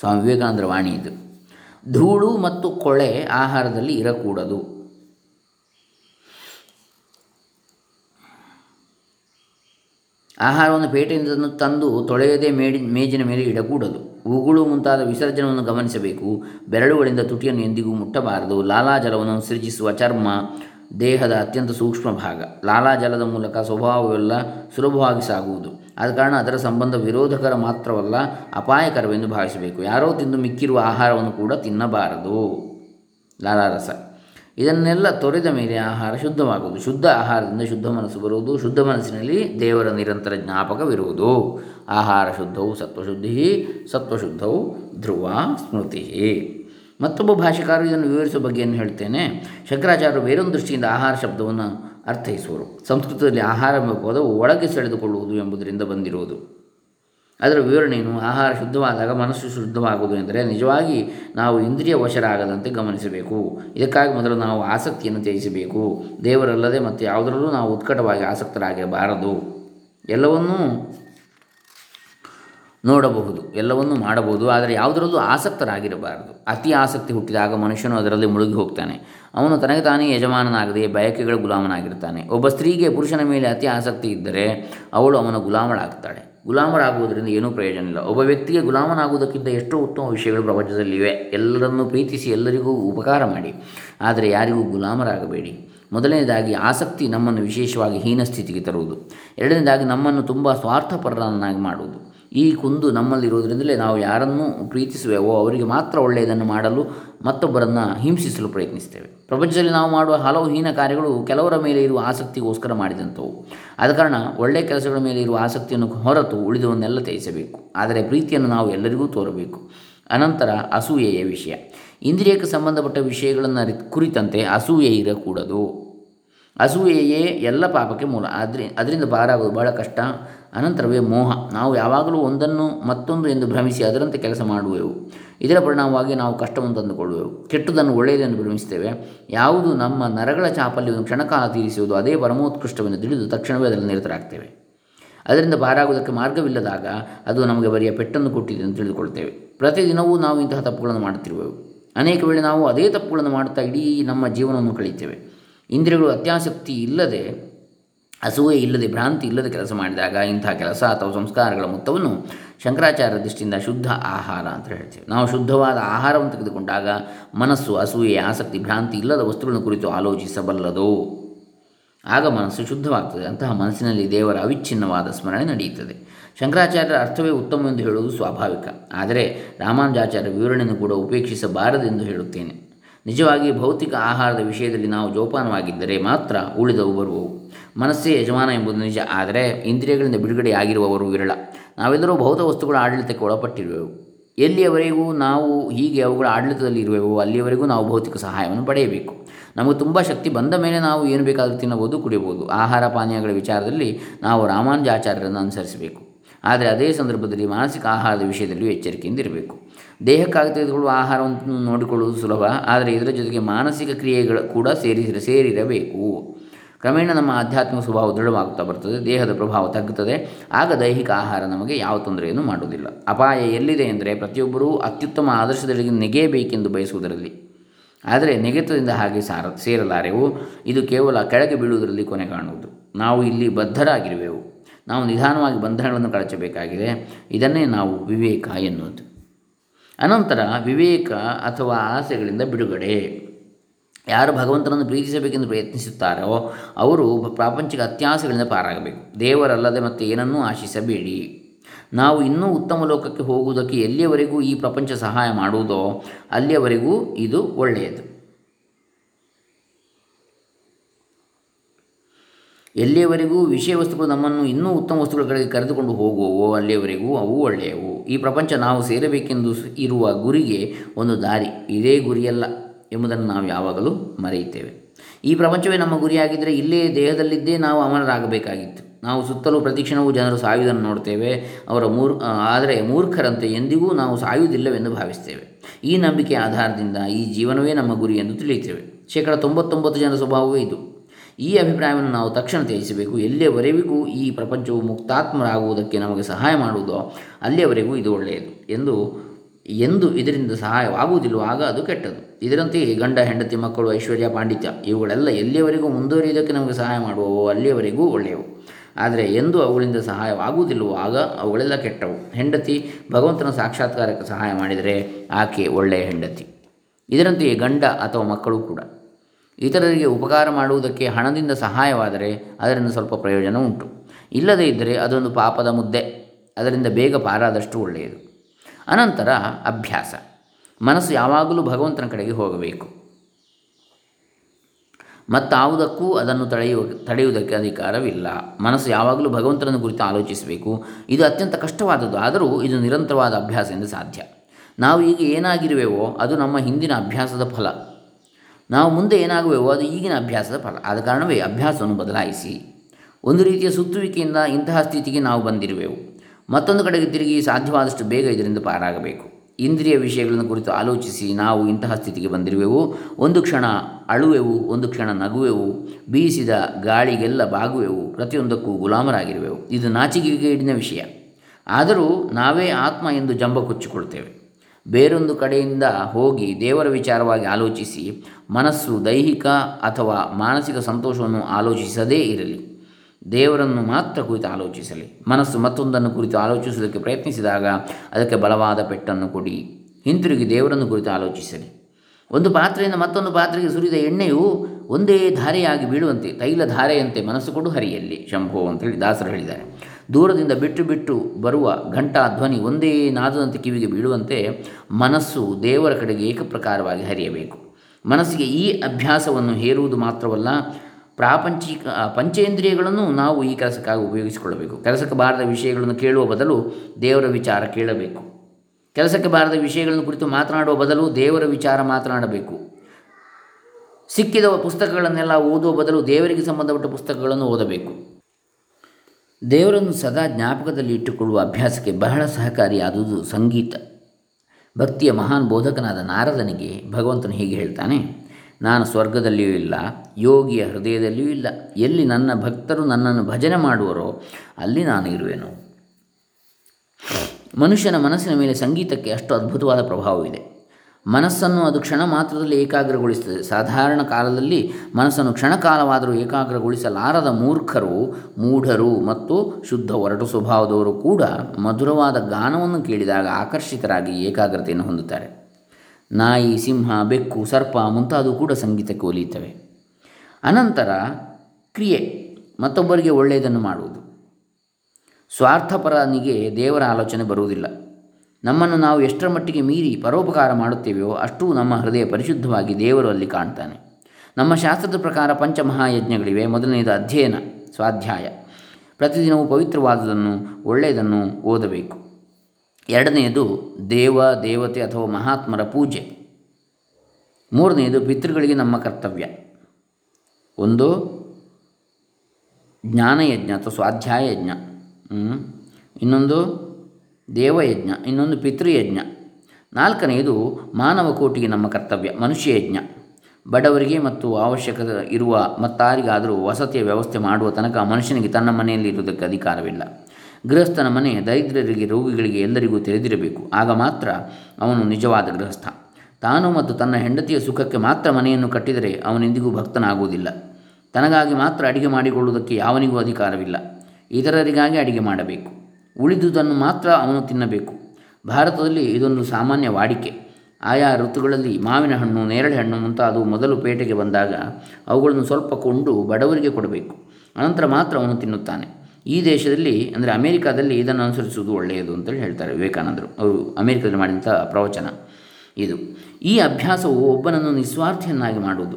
ಸ್ವಾಮಿ ವಿವೇಕಾನಂದರ ವಾಣಿ ಇದು. ಧೂಳು ಮತ್ತು ಕೊಳೆ ಆಹಾರದಲ್ಲಿ ಇರಕೂಡದು. ಆಹಾರವನ್ನು ಪೇಟೆಯಿಂದ ತಂದು ತೊಳೆಯದೆ ಮೇಡಿ, ಮೇಜಿನ ಮೇಲೆ ಇಡಕೂಡದು. ಉಗುಳು ಮುಂತಾದ ವಿಸರ್ಜನವನ್ನು ಗಮನಿಸಬೇಕು. ಬೆರಳುಗಳಿಂದ ತುಟಿಯನ್ನು ಎಂದಿಗೂ ಮುಟ್ಟಬಾರದು. ಲಾಲಾಜಲವನ್ನು ಸೃಜಿಸುವ ಚರ್ಮ ದೇಹದ ಅತ್ಯಂತ ಸೂಕ್ಷ್ಮ ಭಾಗ. ಲಾಲಾಜಲದ ಮೂಲಕ ಸ್ವಭಾವವೆಲ್ಲ ಸುಲಭವಾಗಿ ಸಾಗುವುದು. ಆದ ಕಾರಣ ಅದರ ಸಂಬಂಧ ವಿರೋಧಕರ ಮಾತ್ರವಲ್ಲ, ಅಪಾಯಕರವೆಂದು ಭಾವಿಸಬೇಕು. ಯಾರೋ ತಿಂದು ಮಿಕ್ಕಿರುವ ಆಹಾರವನ್ನು ಕೂಡ ತಿನ್ನಬಾರದು. ಲಾಲಾರಸ. ಇದನ್ನೆಲ್ಲ ತೊರೆದ ಮೇಲೆ ಆಹಾರ ಶುದ್ಧವಾಗುವುದು. ಶುದ್ಧ ಆಹಾರದಿಂದ ಶುದ್ಧ ಮನಸ್ಸು ಬರುವುದು. ಶುದ್ಧ ಮನಸ್ಸಿನಲ್ಲಿ ದೇವರ ನಿರಂತರ ಜ್ಞಾಪಕವಿರುವುದು. ಆಹಾರ ಶುದ್ಧವು ಸತ್ವಶುದ್ಧಿ, ಸತ್ವಶುದ್ಧವು ಧ್ರುವ, ಸ್ಮೃತಿ. ಮತ್ತೊಬ್ಬ ಭಾಷೆಕಾರರು ಇದನ್ನು ವಿವರಿಸುವ ಬಗ್ಗೆಯನ್ನು ಹೇಳ್ತೇನೆ. ಶಂಕರಾಚಾರ್ಯರು ಬೇರೊಂದು ದೃಷ್ಟಿಯಿಂದ ಆಹಾರ ಶಬ್ದವನ್ನು ಅರ್ಥೈಸುವರು. ಸಂಸ್ಕೃತದಲ್ಲಿ ಆಹಾರ ಎಂಬ ಪದವು ಒಳಗೆ ಸೆಳೆದುಕೊಳ್ಳುವುದು ಎಂಬುದರಿಂದ ಬಂದಿರುವುದು. ಅದರ ವಿವರಣೆಯನ್ನು ಆಹಾರ ಶುದ್ಧವಾದಾಗ ಮನಸ್ಸು ಶುದ್ಧವಾಗುವುದು ಎಂದರೆ ನಿಜವಾಗಿ ನಾವು ಇಂದ್ರಿಯ ವಶರಾಗದಂತೆ ಗಮನಿಸಬೇಕು. ಇದಕ್ಕಾಗಿ ಮೊದಲು ನಾವು ಆಸಕ್ತಿಯನ್ನು ತ್ಯಜಿಸಬೇಕು. ದೇವರಲ್ಲದೆ ಮತ್ತು ಯಾವುದರಲ್ಲೂ ನಾವು ಉತ್ಕಟವಾಗಿ ಆಸಕ್ತರಾಗಿರಬಾರದು ಎಲ್ಲವನ್ನೂ ನೋಡಬಹುದು, ಎಲ್ಲವನ್ನೂ ಮಾಡಬಹುದು, ಆದರೆ ಯಾವುದರಲ್ಲೂ ಆಸಕ್ತರಾಗಿರಬಾರದು. ಅತಿ ಆಸಕ್ತಿ ಹುಟ್ಟಿದಾಗ ಮನುಷ್ಯನು ಅದರಲ್ಲಿ ಮುಳುಗಿ ಹೋಗ್ತಾನೆ. ಅವನು ತನಗೆ ತಾನೇ ಯಜಮಾನನಾಗದೆ ಬಯಕೆಗಳ ಗುಲಾಮನಾಗಿರ್ತಾನೆ. ಒಬ್ಬ ಸ್ತ್ರೀಗೆ ಪುರುಷನ ಮೇಲೆ ಅತಿ ಆಸಕ್ತಿ ಇದ್ದರೆ ಅವಳು ಅವನ ಗುಲಾಮಳಾಗ್ತಾಳೆ. ಗುಲಾಮರಾಗುವುದರಿಂದ ಏನೂ ಪ್ರಯೋಜನ ಇಲ್ಲ. ಒಬ್ಬ ವ್ಯಕ್ತಿಗೆ ಗುಲಾಮನಾಗುವುದಕ್ಕಿಂತ ಎಷ್ಟೋ ಉತ್ತಮ ವಿಷಯಗಳು ಪ್ರಪಂಚದಲ್ಲಿವೆ. ಎಲ್ಲರನ್ನೂ ಪ್ರೀತಿಸಿ ಎಲ್ಲರಿಗೂ ಉಪಕಾರ ಮಾಡಿ. ಆದರೆ ಯಾರಿಗೂ ಗುಲಾಮರಾಗಬೇಡಿ. ಮೊದಲನೇದಾಗಿ ಆಸಕ್ತಿ ನಮ್ಮನ್ನು ವಿಶೇಷವಾಗಿ ಹೀನ ಸ್ಥಿತಿಗೆ ತರುವುದು. ಎರಡನೇದಾಗಿ ನಮ್ಮನ್ನು ತುಂಬ ಸ್ವಾರ್ಥಪರರನ್ನಾಗಿ ಮಾಡುವುದು. ಈ ಕುಂದು ನಮ್ಮಲ್ಲಿರುವುದರಿಂದಲೇ ನಾವು ಯಾರನ್ನು ಪ್ರೀತಿಸುವೆವೋ ಅವರಿಗೆ ಮಾತ್ರ ಒಳ್ಳೆಯದನ್ನು ಮಾಡಲು ಮತ್ತೊಬ್ಬರನ್ನು ಹಿಂಸಿಸಲು ಪ್ರಯತ್ನಿಸ್ತೇವೆ ಪ್ರಪಂಚದಲ್ಲಿ ನಾವು ಮಾಡುವ ಹಲವು ಹೀನ ಕಾರ್ಯಗಳು ಕೆಲವರ ಮೇಲೆ ಇರುವ ಆಸಕ್ತಿಗೋಸ್ಕರ ಮಾಡಿದಂಥವು. ಆದ ಕಾರಣ ಒಳ್ಳೆಯ ಕೆಲಸಗಳ ಮೇಲೆ ಇರುವ ಆಸಕ್ತಿಯನ್ನು ಹೊರತು ಉಳಿದವನ್ನೆಲ್ಲ ತ್ಯಜಿಸಬೇಕು. ಆದರೆ ಪ್ರೀತಿಯನ್ನು ನಾವು ಎಲ್ಲರಿಗೂ ತೋರಬೇಕು. ಅನಂತರ ಅಸೂಯೆಯ ವಿಷಯ. ಇಂದ್ರಿಯಕ್ಕೆ ಸಂಬಂಧಪಟ್ಟ ವಿಷಯಗಳನ್ನು ಕುರಿತಂತೆ ಅಸೂಯೆ ಇರಕೂಡದು. ಅಸೂಯೆಯೇ ಎಲ್ಲ ಪಾಪಕ್ಕೆ ಮೂಲ. ಆದ್ರೆ, ಅದರಿಂದ ಪಾರಾಗೋದು ಭಾಳ ಕಷ್ಟ. ಅನಂತರವೇ ಮೋಹ. ನಾವು ಯಾವಾಗಲೂ ಒಂದನ್ನು ಮತ್ತೊಂದು ಎಂದು ಭ್ರಮಿಸಿ ಅದರಂತೆ ಕೆಲಸ ಮಾಡುವೆವು. ಇದರ ಪರಿಣಾಮವಾಗಿ ನಾವು ಕಷ್ಟವನ್ನು ತಂದುಕೊಳ್ಳುವೆವು. ಕೆಟ್ಟದನ್ನು ಒಳ್ಳೆಯದನ್ನು ಭ್ರಮಿಸುತ್ತೇವೆ. ಯಾವುದು ನಮ್ಮ ನರಗಳ ಚಾಪಲ್ಯವನ್ನು ಕ್ಷಣಕಾಲ ತೀರಿಸುವುದು ಅದೇ ಪರಮೋತ್ಕೃಷ್ಟವೆಂದು ತಿಳಿದು ತಕ್ಷಣವೇ ಅದರಲ್ಲಿ ನಿರತರಾಗ್ತೇವೆ. ಅದರಿಂದ ಪಾರಾಗುವುದಕ್ಕೆ ಮಾರ್ಗವಿಲ್ಲದಾಗ ಅದು ನಮಗೆ ಬರಿಯ ಪೆಟ್ಟನ್ನು ಕೊಟ್ಟಿದೆ ಎಂದು ತಿಳಿದುಕೊಳ್ತೇವೆ ಪ್ರತಿದಿನವೂ ನಾವು ಇಂತಹ ತಪ್ಪುಗಳನ್ನು ಮಾಡುತ್ತಿರುವೆವು. ಅನೇಕ ವೇಳೆ ನಾವು ಅದೇ ತಪ್ಪುಗಳನ್ನು ಮಾಡುತ್ತಾ ಇಡೀ ನಮ್ಮ ಜೀವನವನ್ನು ಕಳೀತೇವೆ ಇಂದ್ರಿಯಗಳು ಅತ್ಯಾಸಕ್ತಿ ಇಲ್ಲದೆ ಅಸೂಯೆ ಇಲ್ಲದೆ ಭ್ರಾಂತಿ ಇಲ್ಲದೆ ಕೆಲಸ ಮಾಡಿದಾಗ ಇಂಥ ಕೆಲಸ ಅಥವಾ ಸಂಸ್ಕಾರಗಳ ಮೊತ್ತವನ್ನು ಶಂಕರಾಚಾರ್ಯ ದೃಷ್ಟಿಯಿಂದ ಶುದ್ಧ ಆಹಾರ ಅಂತ ಹೇಳ್ತೇವೆ. ನಾವು ಶುದ್ಧವಾದ ಆಹಾರವನ್ನು ತೆಗೆದುಕೊಂಡಾಗ ಮನಸ್ಸು ಅಸೂಯೆ ಆಸಕ್ತಿ, ಭ್ರಾಂತಿ ಇಲ್ಲದ ವಸ್ತುಗಳನ್ನು ಕುರಿತು ಆಲೋಚಿಸಬಲ್ಲದು. ಆಗ ಮನಸ್ಸು ಶುದ್ಧವಾಗ್ತದೆ. ಅಂತಹ ಮನಸ್ಸಿನಲ್ಲಿ ದೇವರ ಅವಿಚ್ಛಿನ್ನವಾದ ಸ್ಮರಣೆ ನಡೆಯುತ್ತದೆ. ಶಂಕರಾಚಾರ್ಯರ ಅರ್ಥವೇ ಉತ್ತಮ ಎಂದು ಹೇಳುವುದು ಸ್ವಾಭಾವಿಕ. ಆದರೆ ರಾಮಾನುಜಾಚಾರ್ಯ ವಿವರಣೆಯನ್ನು ಕೂಡ ಉಪೇಕ್ಷಿಸಬಾರದೆಂದು ಹೇಳುತ್ತೇನೆ. ನಿಜವಾಗಿ ಭೌತಿಕ ಆಹಾರದ ವಿಷಯದಲ್ಲಿ ನಾವು ಜೋಪಾನವಾಗಿದ್ದರೆ ಮಾತ್ರ ಉಳಿದವು ಬರುವವು. ಮನಸ್ಸೇ ಯಜಮಾನ ಎಂಬುದು ನಿಜ. ಆದರೆ ಇಂದ್ರಿಯಗಳಿಂದ ಬಿಡುಗಡೆಯಾಗಿರುವವರು ವಿರಳ. ನಾವೆಲ್ಲರೂ ಭೌತ ವಸ್ತುಗಳ ಆಡಳಿತಕ್ಕೆ ಒಳಪಟ್ಟಿರುವೆವು. ಎಲ್ಲಿಯವರೆಗೂ ನಾವು ಹೀಗೆ ಅವುಗಳ ಆಡಳಿತದಲ್ಲಿ ಇರುವೆವೋ, ಅಲ್ಲಿಯವರೆಗೂ ನಾವು ಭೌತಿಕ ಸಹಾಯವನ್ನು ಪಡೆಯಬೇಕು. ನಮಗೆ ತುಂಬ ಶಕ್ತಿ ಬಂದ ಮೇಲೆ ನಾವು ಏನು ಬೇಕಾದರೂ ತಿನ್ನಬಹುದು, ಕುಡಿಯಬಹುದು. ಆಹಾರ ಪಾನೀಯಗಳ ವಿಚಾರದಲ್ಲಿ ನಾವು ರಾಮಾನುಜಾಚಾರ್ಯರನ್ನು ಅನುಸರಿಸಬೇಕು. ಆದರೆ ಅದೇ ಸಂದರ್ಭದಲ್ಲಿ ಮಾನಸಿಕ ಆಹಾರದ ವಿಷಯದಲ್ಲಿಯೂ ಎಚ್ಚರಿಕೆಯಿಂದ ಇರಬೇಕು ದೇಹಕ್ಕಾಗಿ ತೆಗೆದುಕೊಳ್ಳುವ ಆಹಾರವನ್ನು ನೋಡಿಕೊಳ್ಳುವುದು ಸುಲಭ. ಆದರೆ ಇದರ ಜೊತೆಗೆ ಮಾನಸಿಕ ಕ್ರಿಯೆಗಳು ಕೂಡ ಸೇರಿ ಸೇರಿರಬೇಕು. ಕ್ರಮೇಣ ನಮ್ಮ ಆಧ್ಯಾತ್ಮಿಕ ಸ್ವಭಾವ ದೃಢವಾಗುತ್ತಾ ಬರ್ತದೆ, ದೇಹದ ಪ್ರಭಾವ ತಗ್ಗುತ್ತದೆ, ಆಗ ದೈಹಿಕ ಆಹಾರ ನಮಗೆ ಯಾವ ತೊಂದರೆಯನ್ನು ಮಾಡುವುದಿಲ್ಲ. ಅಪಾಯ ಎಲ್ಲಿದೆ ಎಂದರೆ ಪ್ರತಿಯೊಬ್ಬರೂ ಅತ್ಯುತ್ತಮ ಆದರ್ಶದೊಳಗೆ ನೆಗೆಯಬೇಕೆಂದು ಬಯಸುವುದರಲ್ಲಿ. ಆದರೆ ನೆಗೆತದಿಂದ ಹಾಗೆ ಸಾರ, ಸೇರಲಾರೆವು, ಇದು ಕೇವಲ ಕೆಳಗೆ ಬೀಳುವುದರಲ್ಲಿ ಕೊನೆ ಕಾಣುವುದು. ನಾವು ಇಲ್ಲಿ ಬದ್ಧರಾಗಿರುವೆವು. ನಾವು ನಿಧಾನವಾಗಿ ಬಂಧನಗಳನ್ನು ಕಳಚಬೇಕಾಗಿದೆ. ಇದನ್ನೇ ನಾವು ವಿವೇಕ ಎನ್ನುವುದು. ಅನಂತರ ವಿವೇಕ ಅಥವಾ ಆಸೆಗಳಿಂದ ಬಿಡುಗಡೆ. ಯಾರು ಭಗವಂತನನ್ನು ಪ್ರೀತಿಸಬೇಕೆಂದು ಪ್ರಯತ್ನಿಸುತ್ತಾರೋ ಅವರು ಪ್ರಾಪಂಚಿಕ ಅತ್ಯಾಸೆಗಳಿಂದ ಪಾರಾಗಬೇಕು. ದೇವರಲ್ಲದೆ ಮತ್ತೆ ಏನನ್ನೂ ಆಶಿಸಬೇಡಿ. ನಾವು ಇನ್ನೂ ಉತ್ತಮ ಲೋಕಕ್ಕೆ ಹೋಗುವುದಕ್ಕೆ ಎಲ್ಲಿಯವರೆಗೂ ಈ ಪ್ರಪಂಚ ಸಹಾಯ ಮಾಡುವುದೋ ಅಲ್ಲಿಯವರೆಗೂ ಇದು ಒಳ್ಳೆಯದು. ಎಲ್ಲಿಯವರೆಗೂ ವಿಷಯ ವಸ್ತುಗಳು ನಮ್ಮನ್ನು ಇನ್ನೂ ಉತ್ತಮ ವಸ್ತುಗಳ ಕಡೆಗೆ ಕರೆದುಕೊಂಡು ಹೋಗುವವೋ ಅಲ್ಲಿಯವರೆಗೂ ಅವು ಒಳ್ಳೆಯವು. ಈ ಪ್ರಪಂಚ ನಾವು ಸೇರಬೇಕೆಂದು ಇರುವ ಗುರಿಗೆ ಒಂದು ದಾರಿ. ಇದೇ ಗುರಿಯಲ್ಲ. ಎಂಬುದನ್ನು ನಾವು ಯಾವಾಗಲೂ ಮರೆಯುತ್ತೇವೆ. ಈ ಪ್ರಪಂಚವೇ ನಮ್ಮ ಗುರಿಯಾಗಿದ್ದರೆ ಇಲ್ಲೇ ದೇಹದಲ್ಲಿದ್ದೇ ನಾವು ಅಮರರಾಗಬೇಕಾಗಿತ್ತು. ನಾವು ಸುತ್ತಲೂ ಪ್ರತಿಕ್ಷಣವೂ ಜನರು ಸಾಯುವುದನ್ನು ನೋಡ್ತೇವೆ. ಅವರ ಮೂರ್ ಆದರೆ ಮೂರ್ಖರಂತೆ ಎಂದಿಗೂ ನಾವು ಸಾಯುವುದಿಲ್ಲವೆಂದು ಭಾವಿಸ್ತೇವೆ. ಈ ನಂಬಿಕೆ ಆಧಾರದಿಂದ ಈ ಜೀವನವೇ ನಮ್ಮ ಗುರಿ ಎಂದು ತಿಳಿಯುತ್ತೇವೆ. ಶೇಕಡ ತೊಂಬತ್ತೊಂಬತ್ತು ಜನರ ಸ್ವಭಾವವೇ ಇದು. ಈ ಅಭಿಪ್ರಾಯವನ್ನು ನಾವು ತಕ್ಷಣ ತ್ಯಜಿಸಬೇಕು. ಎಲ್ಲಿಯವರೆಗೂ ಈ ಪ್ರಪಂಚವು ಮುಕ್ತಾತ್ಮರಾಗುವುದಕ್ಕೆ ನಮಗೆ ಸಹಾಯ ಮಾಡುವುದೋ ಅಲ್ಲಿಯವರೆಗೂ ಇದು ಒಳ್ಳೆಯದು ಎಂದು ಎಂದು ಇದರಿಂದ ಸಹಾಯವಾಗುವುದಿಲ್ಲವೋ ಆಗ ಅದು ಕೆಟ್ಟದು. ಇದರಂತೆಯೇ ಗಂಡ, ಹೆಂಡತಿ, ಮಕ್ಕಳು, ಐಶ್ವರ್ಯ, ಪಾಂಡಿತ್ಯ, ಇವುಗಳೆಲ್ಲ ಎಲ್ಲಿಯವರೆಗೂ ಮುಂದುವರಿಯುವುದಕ್ಕೆ ನಮಗೆ ಸಹಾಯ ಮಾಡುವವೋ, ಅಲ್ಲಿಯವರೆಗೂ ಒಳ್ಳೆಯವು. ಆದರೆ ಎಂದು ಅವುಗಳಿಂದ ಸಹಾಯವಾಗುವುದಿಲ್ಲವೋ, ಆಗ ಅವುಗಳೆಲ್ಲ ಕೆಟ್ಟವು. ಹೆಂಡತಿ, ಭಗವಂತನ ಸಾಕ್ಷಾತ್ಕಾರಕ್ಕೆ ಸಹಾಯ ಮಾಡಿದರೆ ಆಕೆ ಒಳ್ಳೆಯ ಹೆಂಡತಿ. ಇದರಂತೆಯೇ ಗಂಡ ಅಥವಾ ಮಕ್ಕಳು ಕೂಡ. ಇತರರಿಗೆ ಉಪಕಾರ ಮಾಡುವುದಕ್ಕೆ ಹಣದಿಂದ ಸಹಾಯವಾದರೆ ಅದರಿಂದ ಸ್ವಲ್ಪ ಪ್ರಯೋಜನ ಉಂಟು ಇಲ್ಲದೇ ಇದ್ದರೆ ಅದೊಂದು ಪಾಪದ ಮುದ್ದೆ. ಅದರಿಂದ ಬೇಗ ಪಾರಾದಷ್ಟು ಒಳ್ಳೆಯದು. ಅನಂತರ ಅಭ್ಯಾಸ. ಮನಸ್ಸು ಯಾವಾಗಲೂ ಭಗವಂತನ ಕಡೆಗೆ ಹೋಗಬೇಕು. ಮತ್ತಾವುದಕ್ಕೂ ಅದನ್ನು ತಡೆಯುವ ತಡೆಯುವುದಕ್ಕೆ ಅಧಿಕಾರವಿಲ್ಲ. ಮನಸ್ಸು ಯಾವಾಗಲೂ ಭಗವಂತನನ್ನು ಕುರಿತು ಆಲೋಚಿಸಬೇಕು. ಇದು ಅತ್ಯಂತ ಕಷ್ಟವಾದದ್ದು. ಆದರೂ ಇದು ನಿರಂತರವಾದ ಅಭ್ಯಾಸದಿಂದ ಸಾಧ್ಯ. ನಾವು ಈಗ ಏನಾಗಿರುವೆವೋ, ಅದು ನಮ್ಮ ಹಿಂದಿನ ಅಭ್ಯಾಸದ ಫಲ. ನಾವು ಮುಂದೆ ಏನಾಗುವೆವೋ, ಅದು ಈಗಿನ ಅಭ್ಯಾಸದ ಫಲ. ಆದ ಕಾರಣವೇ ಅಭ್ಯಾಸವನ್ನು ಬದಲಾಯಿಸಿ. ಒಂದು ರೀತಿಯ ಸುತ್ತುವಿಕೆಯಿಂದ ಇಂತಹ ಸ್ಥಿತಿಗೆ ನಾವು ಬಂದಿರುವೆವು. ಮತ್ತೊಂದು ಕಡೆಗೆ ತಿರುಗಿ ಸಾಧ್ಯವಾದಷ್ಟು ಬೇಗ ಇದರಿಂದ ಪಾರಾಗಬೇಕು. ಇಂದ್ರಿಯ ವಿಷಯಗಳನ್ನು ಕುರಿತು ಆಲೋಚಿಸಿ ನಾವು ಇಂತಹ ಸ್ಥಿತಿಗೆ ಬಂದಿರುವೆವು. ಒಂದು ಕ್ಷಣ ಅಳುವೆವು, ಒಂದು ಕ್ಷಣ ನಗುವೆವು. ಬೀಸಿದ ಗಾಳಿಗೆಲ್ಲ ಬಾಗುವೆವು. ಪ್ರತಿಯೊಂದಕ್ಕೂ ಗುಲಾಮರಾಗಿರುವೆವು. ಇದು ನಾಚಿಕೆಗೇಡಿನ ವಿಷಯ. ಆದರೂ ನಾವೇ ಆತ್ಮ ಎಂದು ಜಂಬ ಕೊಚ್ಚಿಕೊಳ್ತೇವೆ. ಬೇರೊಂದು ಕಡೆಯಿಂದ ಹೋಗಿ ದೇವರ ವಿಚಾರವಾಗಿ ಆಲೋಚಿಸಿ ಮನಸ್ಸು ದೈಹಿಕ ಅಥವಾ ಮಾನಸಿಕ ಸಂತೋಷವನ್ನು ಆಲೋಚಿಸದೇ ಇರಲಿ. ದೇವರನ್ನು ಮಾತ್ರ ಕುರಿತು ಆಲೋಚಿಸಲಿ. ಮನಸ್ಸು ಮತ್ತೊಂದನ್ನು ಕುರಿತು ಆಲೋಚಿಸುವುದಕ್ಕೆ ಪ್ರಯತ್ನಿಸಿದಾಗ ಅದಕ್ಕೆ ಬಲವಾದ ಪೆಟ್ಟನ್ನು ಕೊಡಿ. ಹಿಂತಿರುಗಿ ದೇವರನ್ನು ಕುರಿತು ಆಲೋಚಿಸಲಿ. ಒಂದು ಪಾತ್ರೆಯಿಂದ ಮತ್ತೊಂದು ಪಾತ್ರೆಗೆ ಸುರಿದ ಎಣ್ಣೆಯು ಒಂದೇ ಧಾರೆಯಾಗಿ ಬೀಳುವಂತೆ, ತೈಲ ಧಾರೆಯಂತೆ ಮನಸ್ಸು ಕೊಡು ಹರಿಯಲ್ಲಿ ಶಂಭೋ ಅಂತೇಳಿ ದಾಸರು ಹೇಳಿದ್ದಾರೆ. ದೂರದಿಂದ ಬಿಟ್ಟು ಬಿಟ್ಟು ಬರುವ ಘಂಟಾ ಧ್ವನಿ ಒಂದೇ ನಾದದಂತೆ ಕಿವಿಗೆ ಬೀಳುವಂತೆ ಮನಸ್ಸು ದೇವರ ಕಡೆಗೆ ಏಕಪ್ರಕಾರವಾಗಿ ಹರಿಯಬೇಕು. ಮನಸ್ಸಿಗೆ ಈ ಅಭ್ಯಾಸವನ್ನು ಹೇರುವುದು ಮಾತ್ರವಲ್ಲ ಪ್ರಾಪಂಚಿಕ ಪಂಚೇಂದ್ರಿಯಗಳನ್ನು ನಾವು ಈ ಕೆಲಸಕ್ಕಾಗಿ ಉಪಯೋಗಿಸಿಕೊಳ್ಳಬೇಕು. ಕೆಲಸಕ್ಕೆ ಬಾರದ ವಿಷಯಗಳನ್ನು ಕೇಳುವ ಬದಲು ದೇವರ ವಿಚಾರ ಕೇಳಬೇಕು. ಕೆಲಸಕ್ಕೆ ಬಾರದ ವಿಷಯಗಳನ್ನು ಕುರಿತು ಮಾತನಾಡುವ ಬದಲು ದೇವರ ವಿಚಾರ ಮಾತನಾಡಬೇಕು. ಸಿಕ್ಕಿದ ಪುಸ್ತಕಗಳನ್ನೆಲ್ಲ ಓದುವ ಬದಲು ದೇವರಿಗೆ ಸಂಬಂಧಪಟ್ಟ ಪುಸ್ತಕಗಳನ್ನು ಓದಬೇಕು. ದೇವರನ್ನು ಸದಾ ಜ್ಞಾಪಕದಲ್ಲಿ ಇಟ್ಟುಕೊಳ್ಳುವ ಅಭ್ಯಾಸಕ್ಕೆ ಬಹಳ ಸಹಕಾರಿಯಾದುದು ಸಂಗೀತ. ಭಕ್ತಿಯ ಮಹಾನ್ ಬೋಧಕನಾದ ನಾರದನಿಗೆ ಭಗವಂತನು ಹೀಗೆ ಹೇಳ್ತಾನೆ ನಾನು ಸ್ವರ್ಗದಲ್ಲಿಯೂ ಇಲ್ಲ, ಯೋಗಿಯ ಹೃದಯದಲ್ಲಿಯೂ ಇಲ್ಲ. ಎಲ್ಲಿ ನನ್ನ ಭಕ್ತರು ನನ್ನನ್ನು ಭಜನೆ ಮಾಡುವರೋ ಅಲ್ಲಿ ನಾನು ಇರುವೆನು. ಮನುಷ್ಯನ ಮನಸ್ಸಿನ ಮೇಲೆ ಸಂಗೀತಕ್ಕೆ ಅಷ್ಟು ಅದ್ಭುತವಾದ ಪ್ರಭಾವವಿದೆ ಮನಸ್ಸನ್ನು ಅದು ಕ್ಷಣ ಮಾತ್ರದಲ್ಲಿ ಏಕಾಗ್ರಗೊಳಿಸುತ್ತದೆ. ಸಾಧಾರಣ ಕಾಲದಲ್ಲಿ ಮನಸ್ಸನ್ನು ಕ್ಷಣಕಾಲವಾದರೂ ಏಕಾಗ್ರಗೊಳಿಸಲಾರದ ಮೂರ್ಖರು, ಮೂಢರು ಮತ್ತು ಶುದ್ಧ ಒರಟು ಸ್ವಭಾವದವರು ಕೂಡ ಮಧುರವಾದ ಗಾನವನ್ನು ಕೇಳಿದಾಗ ಆಕರ್ಷಿತರಾಗಿ ಏಕಾಗ್ರತೆಯನ್ನು ಹೊಂದುತ್ತಾರೆ. ನಾಯಿ, ಸಿಂಹ, ಬೆಕ್ಕು, ಸರ್ಪ ಮುಂತಾದವು ಕೂಡ ಸಂಗೀತಕ್ಕೆ ಒಲಿಯುತ್ತವೆ. ಅನಂತರ ಕ್ರಿಯೆ, ಮತ್ತೊಬ್ಬರಿಗೆ ಒಳ್ಳೆಯದನ್ನು ಮಾಡುವುದು. ಸ್ವಾರ್ಥಪರನಿಗೆ ದೇವರ ಆಲೋಚನೆ ಬರುವುದಿಲ್ಲ. ನಮ್ಮನ್ನು ನಾವು ಎಷ್ಟರ ಮಟ್ಟಿಗೆ ಮೀರಿ ಪರೋಪಕಾರ ಮಾಡುತ್ತೇವೆಯೋ ಅಷ್ಟೂ ನಮ್ಮ ಹೃದಯ ಪರಿಶುದ್ಧವಾಗಿ ದೇವರು ಅಲ್ಲಿ ಕಾಣ್ತಾನೆ. ನಮ್ಮ ಶಾಸ್ತ್ರದ ಪ್ರಕಾರ ಪಂಚಮಹಾಯಜ್ಞಗಳಿವೆ. ಮೊದಲನೆಯದು ಅಧ್ಯಯನ, ಸ್ವಾಧ್ಯಾಯ. ಪ್ರತಿದಿನವೂ ಪವಿತ್ರವಾದದನ್ನು ಒಳ್ಳೆಯದನ್ನು ಓದಬೇಕು. ಎರಡನೆಯದು ದೇವ, ದೇವತೆ ಅಥವಾ ಮಹಾತ್ಮರ ಪೂಜೆ. ಮೂರನೆಯದು ಪಿತೃಗಳಿಗೆ ನಮ್ಮ ಕರ್ತವ್ಯ. ಒಂದು, ಜ್ಞಾನಯಜ್ಞ ಅಥವಾ ಸ್ವಾಧ್ಯಾಯ ಯಜ್ಞ ಇನ್ನೊಂದು, ದೇವಯಜ್ಞ. ಇನ್ನೊಂದು ಪಿತೃಯಜ್ಞ. ನಾಲ್ಕನೆಯದು ಮಾನವ ಕೋಟಿಗೆ ನಮ್ಮ ಕರ್ತವ್ಯ ಮನುಷ್ಯ ಯಜ್ಞ ಬಡವರಿಗೆ ಮತ್ತು ಅವಶ್ಯಕತೆ ಇರುವ ಮತ್ತಾರಿಗಾದರೂ ವಸತಿಯ ವ್ಯವಸ್ಥೆ ಮಾಡುವ ತನಕ ಮನುಷ್ಯನಿಗೆ ತನ್ನ ಮನೆಯಲ್ಲಿ ಇರುವುದಕ್ಕೆ ಅಧಿಕಾರವಿಲ್ಲ. ಗೃಹಸ್ಥನ ಮನೆ ದರಿದ್ರರಿಗೆ ರೋಗಿಗಳಿಗೆ ಎಲ್ಲರಿಗೂ ತೆರೆದಿರಬೇಕು ಆಗ ಮಾತ್ರ ಅವನು ನಿಜವಾದ ಗೃಹಸ್ಥ. ತಾನು ಮತ್ತು ತನ್ನ ಹೆಂಡತಿಯ ಸುಖಕ್ಕೆ ಮಾತ್ರ ಮನೆಯನ್ನು ಕಟ್ಟಿದರೆ ಅವನೆಂದಿಗೂ ಭಕ್ತನಾಗುವುದಿಲ್ಲ. ತನಗಾಗಿ ಮಾತ್ರ ಅಡಿಗೆ ಮಾಡಿಕೊಳ್ಳುವುದಕ್ಕೆ ಯಾವನಿಗೂ ಅಧಿಕಾರವಿಲ್ಲ. ಇತರರಿಗಾಗಿ ಅಡಿಗೆ ಮಾಡಬೇಕು. ಉಳಿದುದನ್ನು ಮಾತ್ರ ಅವನು ತಿನ್ನಬೇಕು. ಭಾರತದಲ್ಲಿ ಇದೊಂದು ಸಾಮಾನ್ಯ ವಾಡಿಕೆ. ಆಯಾ ಋತುಗಳಲ್ಲಿ ಮಾವಿನ ಹಣ್ಣು, ನೇರಳೆ ಹಣ್ಣು ಮುಂತಾದವು ಮೊದಲು ಪೇಟೆಗೆ ಬಂದಾಗ ಅವುಗಳನ್ನು ಸ್ವಲ್ಪ ಕೊಂಡು ಬಡವರಿಗೆ ಕೊಡಬೇಕು. ಅನಂತರ ಮಾತ್ರ ಅವನು ತಿನ್ನುತ್ತಾನೆ. ಈ ದೇಶದಲ್ಲಿ, ಅಂದರೆ ಅಮೇರಿಕಾದಲ್ಲಿ ಇದನ್ನು ಅನುಸರಿಸುವುದು ಒಳ್ಳೆಯದು ಅಂತೇಳಿ ಹೇಳ್ತಾರೆ ವಿವೇಕಾನಂದರು. ಅವರು ಅಮೇರಿಕಾದಲ್ಲಿ ಮಾಡಿದಂಥ ಪ್ರವಚನ ಇದು. ಈ ಅಭ್ಯಾಸವು ಒಬ್ಬನನ್ನು ನಿಸ್ವಾರ್ಥಿಯನ್ನಾಗಿ ಮಾಡುವುದು.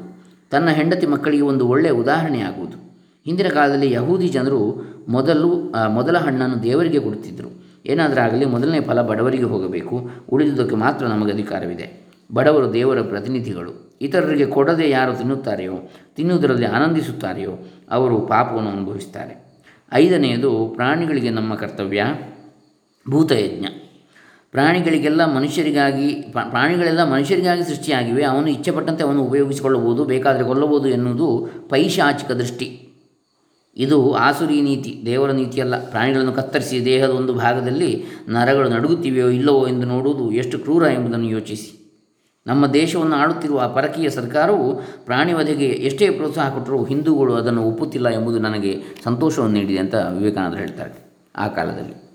ತನ್ನ ಹೆಂಡತಿ ಮಕ್ಕಳಿಗೆ ಒಂದು ಒಳ್ಳೆಯ ಉದಾಹರಣೆಯಾಗುವುದು ಹಿಂದಿನ ಕಾಲದಲ್ಲಿ ಯಹೂದಿ ಜನರು ಮೊದಲು ಮೊದಲ ಹಣ್ಣನ್ನು ದೇವರಿಗೆ ಕೊಡುತ್ತಿದ್ದರು. ಏನಾದರೂ ಆಗಲಿ ಮೊದಲನೇ ಫಲ ಬಡವರಿಗೆ ಹೋಗಬೇಕು. ಉಳಿದುದಕ್ಕೆ ಮಾತ್ರ ನಮಗೆ ಅಧಿಕಾರವಿದೆ. ಬಡವರು ದೇವರ ಪ್ರತಿನಿಧಿಗಳು. ಇತರರಿಗೆ ಕೊಡದೆ ಯಾರು ತಿನ್ನುತ್ತಾರೆಯೋ, ತಿನ್ನುವುದರಲ್ಲಿ ಆನಂದಿಸುತ್ತಾರೆಯೋ, ಅವರು ಪಾಪವನ್ನು ಅನುಭವಿಸುತ್ತಾರೆ. ಐದನೆಯದು ಪ್ರಾಣಿಗಳಿಗೆ ನಮ್ಮ ಕರ್ತವ್ಯ ಭೂತಯಜ್ಞ. ಪ್ರಾಣಿಗಳಿಗೆಲ್ಲ ಮನುಷ್ಯರಿಗಾಗಿ ಪ್ರಾಣಿಗಳೆಲ್ಲ ಮನುಷ್ಯರಿಗಾಗಿ ಸೃಷ್ಟಿಯಾಗಿವೆ. ಅವನು ಇಚ್ಛೆಪಟ್ಟಂತೆ ಅವನು ಉಪಯೋಗಿಸಿಕೊಳ್ಳಬಹುದು, ಬೇಕಾದರೆ ಕೊಲ್ಲಬಹುದು ಎನ್ನುವುದು ಪೈಶಾಚಿಕ ದೃಷ್ಟಿ. ಇದು ಆಸುರಿ ನೀತಿ, ದೇವರ ನೀತಿಯಲ್ಲ ಪ್ರಾಣಿಗಳನ್ನು ಕತ್ತರಿಸಿ ದೇಹದ ಒಂದು ಭಾಗದಲ್ಲಿ ನರಗಳು ನಡುಗುತ್ತಿವೆಯೋ ಇಲ್ಲವೋ ಎಂದು ನೋಡುವುದು ಎಷ್ಟು ಕ್ರೂರ ಎಂಬುದನ್ನು ಯೋಚಿಸಿ. ನಮ್ಮ ದೇಶವನ್ನು ಆಳುತ್ತಿರುವ ಪರಕೀಯ ಸರ್ಕಾರವು ಪ್ರಾಣಿವಧೆಗೆ ಎಷ್ಟೇ ಪ್ರೋತ್ಸಾಹ ಕೊಟ್ಟರೂ ಹಿಂದೂಗಳು ಅದನ್ನು ಒಪ್ಪುತ್ತಿಲ್ಲ ಎಂಬುದು ನನಗೆ ಸಂತೋಷವನ್ನು ನೀಡಿದೆ ಅಂತ ವಿವೇಕಾನಂದರು ಹೇಳ್ತಾರೆ ಆ ಕಾಲದಲ್ಲಿ.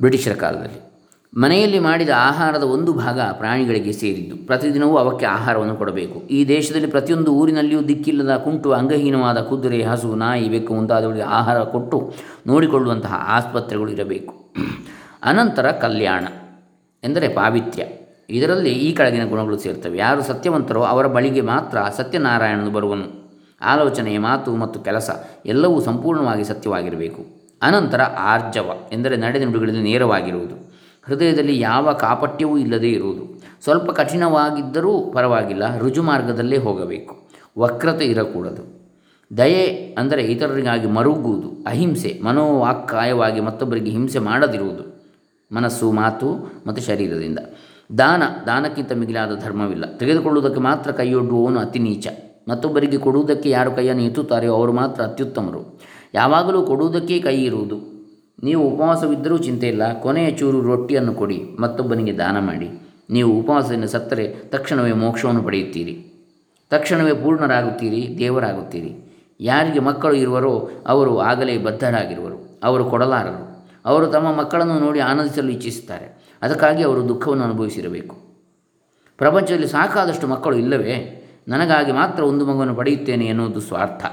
ಬ್ರಿಟಿಷರ ಕಾಲದಲ್ಲಿ. ಮನೆಯಲ್ಲಿ ಮಾಡಿದ ಆಹಾರದ ಒಂದು ಭಾಗ ಪ್ರಾಣಿಗಳಿಗೆ ಸೇರಿದ್ದು. ಪ್ರತಿದಿನವೂ ಅವಕ್ಕೆ ಆಹಾರವನ್ನು ಕೊಡಬೇಕು. ಈ ದೇಶದಲ್ಲಿ ಪ್ರತಿಯೊಂದು ಊರಿನಲ್ಲಿಯೂ ದಿಕ್ಕಿಲ್ಲದ ಕುಂಟು ಅಂಗಹೀನವಾದ ಕುದುರೆ, ಹಸು, ನಾಯಿ, ಬೆಕ್ಕು ಮುಂತಾದವುಗಳಿಗೆ ಆಹಾರ ಕೊಟ್ಟು ನೋಡಿಕೊಳ್ಳುವಂತಹ ಆಸ್ಪತ್ರೆಗಳು ಇರಬೇಕು. ಅನಂತರ ಕಲ್ಯಾಣ ಎಂದರೆ ಪಾವಿತ್ರ್ಯ. ಇದರಲ್ಲಿ ಈ ಕೆಳಗಿನ ಗುಣಗಳು ಸೇರ್ತವೆ. ಯಾರು ಸತ್ಯವಂತರೋ ಅವರ ಬಳಿಗೆ ಮಾತ್ರ ಸತ್ಯನಾರಾಯಣನು ಬರುವನು. ಆಲೋಚನೆ, ಮಾತು ಮತ್ತು ಕೆಲಸ ಎಲ್ಲವೂ ಸಂಪೂರ್ಣವಾಗಿ ಸತ್ಯವಾಗಿರಬೇಕು. ಅನಂತರ ಆರ್ಜವ ಎಂದರೆ ನಡೆನುಡಿಗಳಲ್ಲಿ ನೇರವಾಗಿರುವುದು. ಹೃದಯದಲ್ಲಿ ಯಾವ ಕಾಪಟ್ಯವೂ ಇಲ್ಲದೇ ಇರುವುದು. ಸ್ವಲ್ಪ ಕಠಿಣವಾಗಿದ್ದರೂ ಪರವಾಗಿಲ್ಲ, ರುಜು ಮಾರ್ಗದಲ್ಲೇ ಹೋಗಬೇಕು. ವಕ್ರತೆ ಇರಕೂಡದು. ದಯೆ ಅಂದರೆ ಇತರರಿಗಾಗಿ ಮರುಗುವುದು. ಅಹಿಂಸೆ, ಮನೋವಾಕ್ಕಾಯವಾಗಿ ಮತ್ತೊಬ್ಬರಿಗೆ ಹಿಂಸೆ ಮಾಡದಿರುವುದು. ಮನಸ್ಸು, ಮಾತು ಮತ್ತು ಶರೀರದಿಂದ. ದಾನ, ದಾನಕ್ಕಿಂತ ಮಿಗಿಲಾದ ಧರ್ಮವಿಲ್ಲ. ತೆಗೆದುಕೊಳ್ಳುವುದಕ್ಕೆ ಮಾತ್ರ ಕೈಯೊಡ್ಡುವವನು ಅತಿ ನೀಚ. ಮತ್ತೊಬ್ಬರಿಗೆ ಕೊಡುವುದಕ್ಕೆ ಯಾರು ಕೈಯನ್ನು ಎತ್ತುತ್ತಾರೆಯೋ ಅವರು ಮಾತ್ರ ಅತ್ಯುತ್ತಮರು. ಯಾವಾಗಲೂ ಕೊಡುವುದಕ್ಕೆ ಕೈ ಇರುವುದು. ನೀವು ಉಪವಾಸವಿದ್ದರೂ ಚಿಂತೆ ಇಲ್ಲ. ಕೊನೆಯ ಚೂರು ರೊಟ್ಟಿಯನ್ನು ಕೊಡಿ, ಮತ್ತೊಬ್ಬನಿಗೆ ದಾನ ಮಾಡಿ. ನೀವು ಉಪವಾಸದಿಂದ ಸತ್ತರೆ ತಕ್ಷಣವೇ ಮೋಕ್ಷವನ್ನು ಪಡೆಯುತ್ತೀರಿ. ತಕ್ಷಣವೇ ಪೂರ್ಣರಾಗುತ್ತೀರಿ, ದೇವರಾಗುತ್ತೀರಿ. ಯಾರಿಗೆ ಮಕ್ಕಳು ಇರುವರೋ ಅವರು ಆಗಲೇ ಬದ್ಧರಾಗಿರುವರು. ಅವರು ಕೊಡಲಾರರು. ಅವರು ತಮ್ಮ ಮಕ್ಕಳನ್ನು ನೋಡಿ ಆನಂದಿಸಲು ಇಚ್ಛಿಸುತ್ತಾರೆ. ಅದಕ್ಕಾಗಿ ಅವರು ದುಃಖವನ್ನು ಅನುಭವಿಸಿರಬೇಕು. ಪ್ರಪಂಚದಲ್ಲಿ ಸಾಕಾದಷ್ಟು ಮಕ್ಕಳು ಇಲ್ಲವೇ? ನನಗಾಗಿ ಮಾತ್ರ ಒಂದು ಮಗುವನ್ನು ಪಡೆಯುತ್ತೇನೆ ಎನ್ನುವುದು ಸ್ವಾರ್ಥ.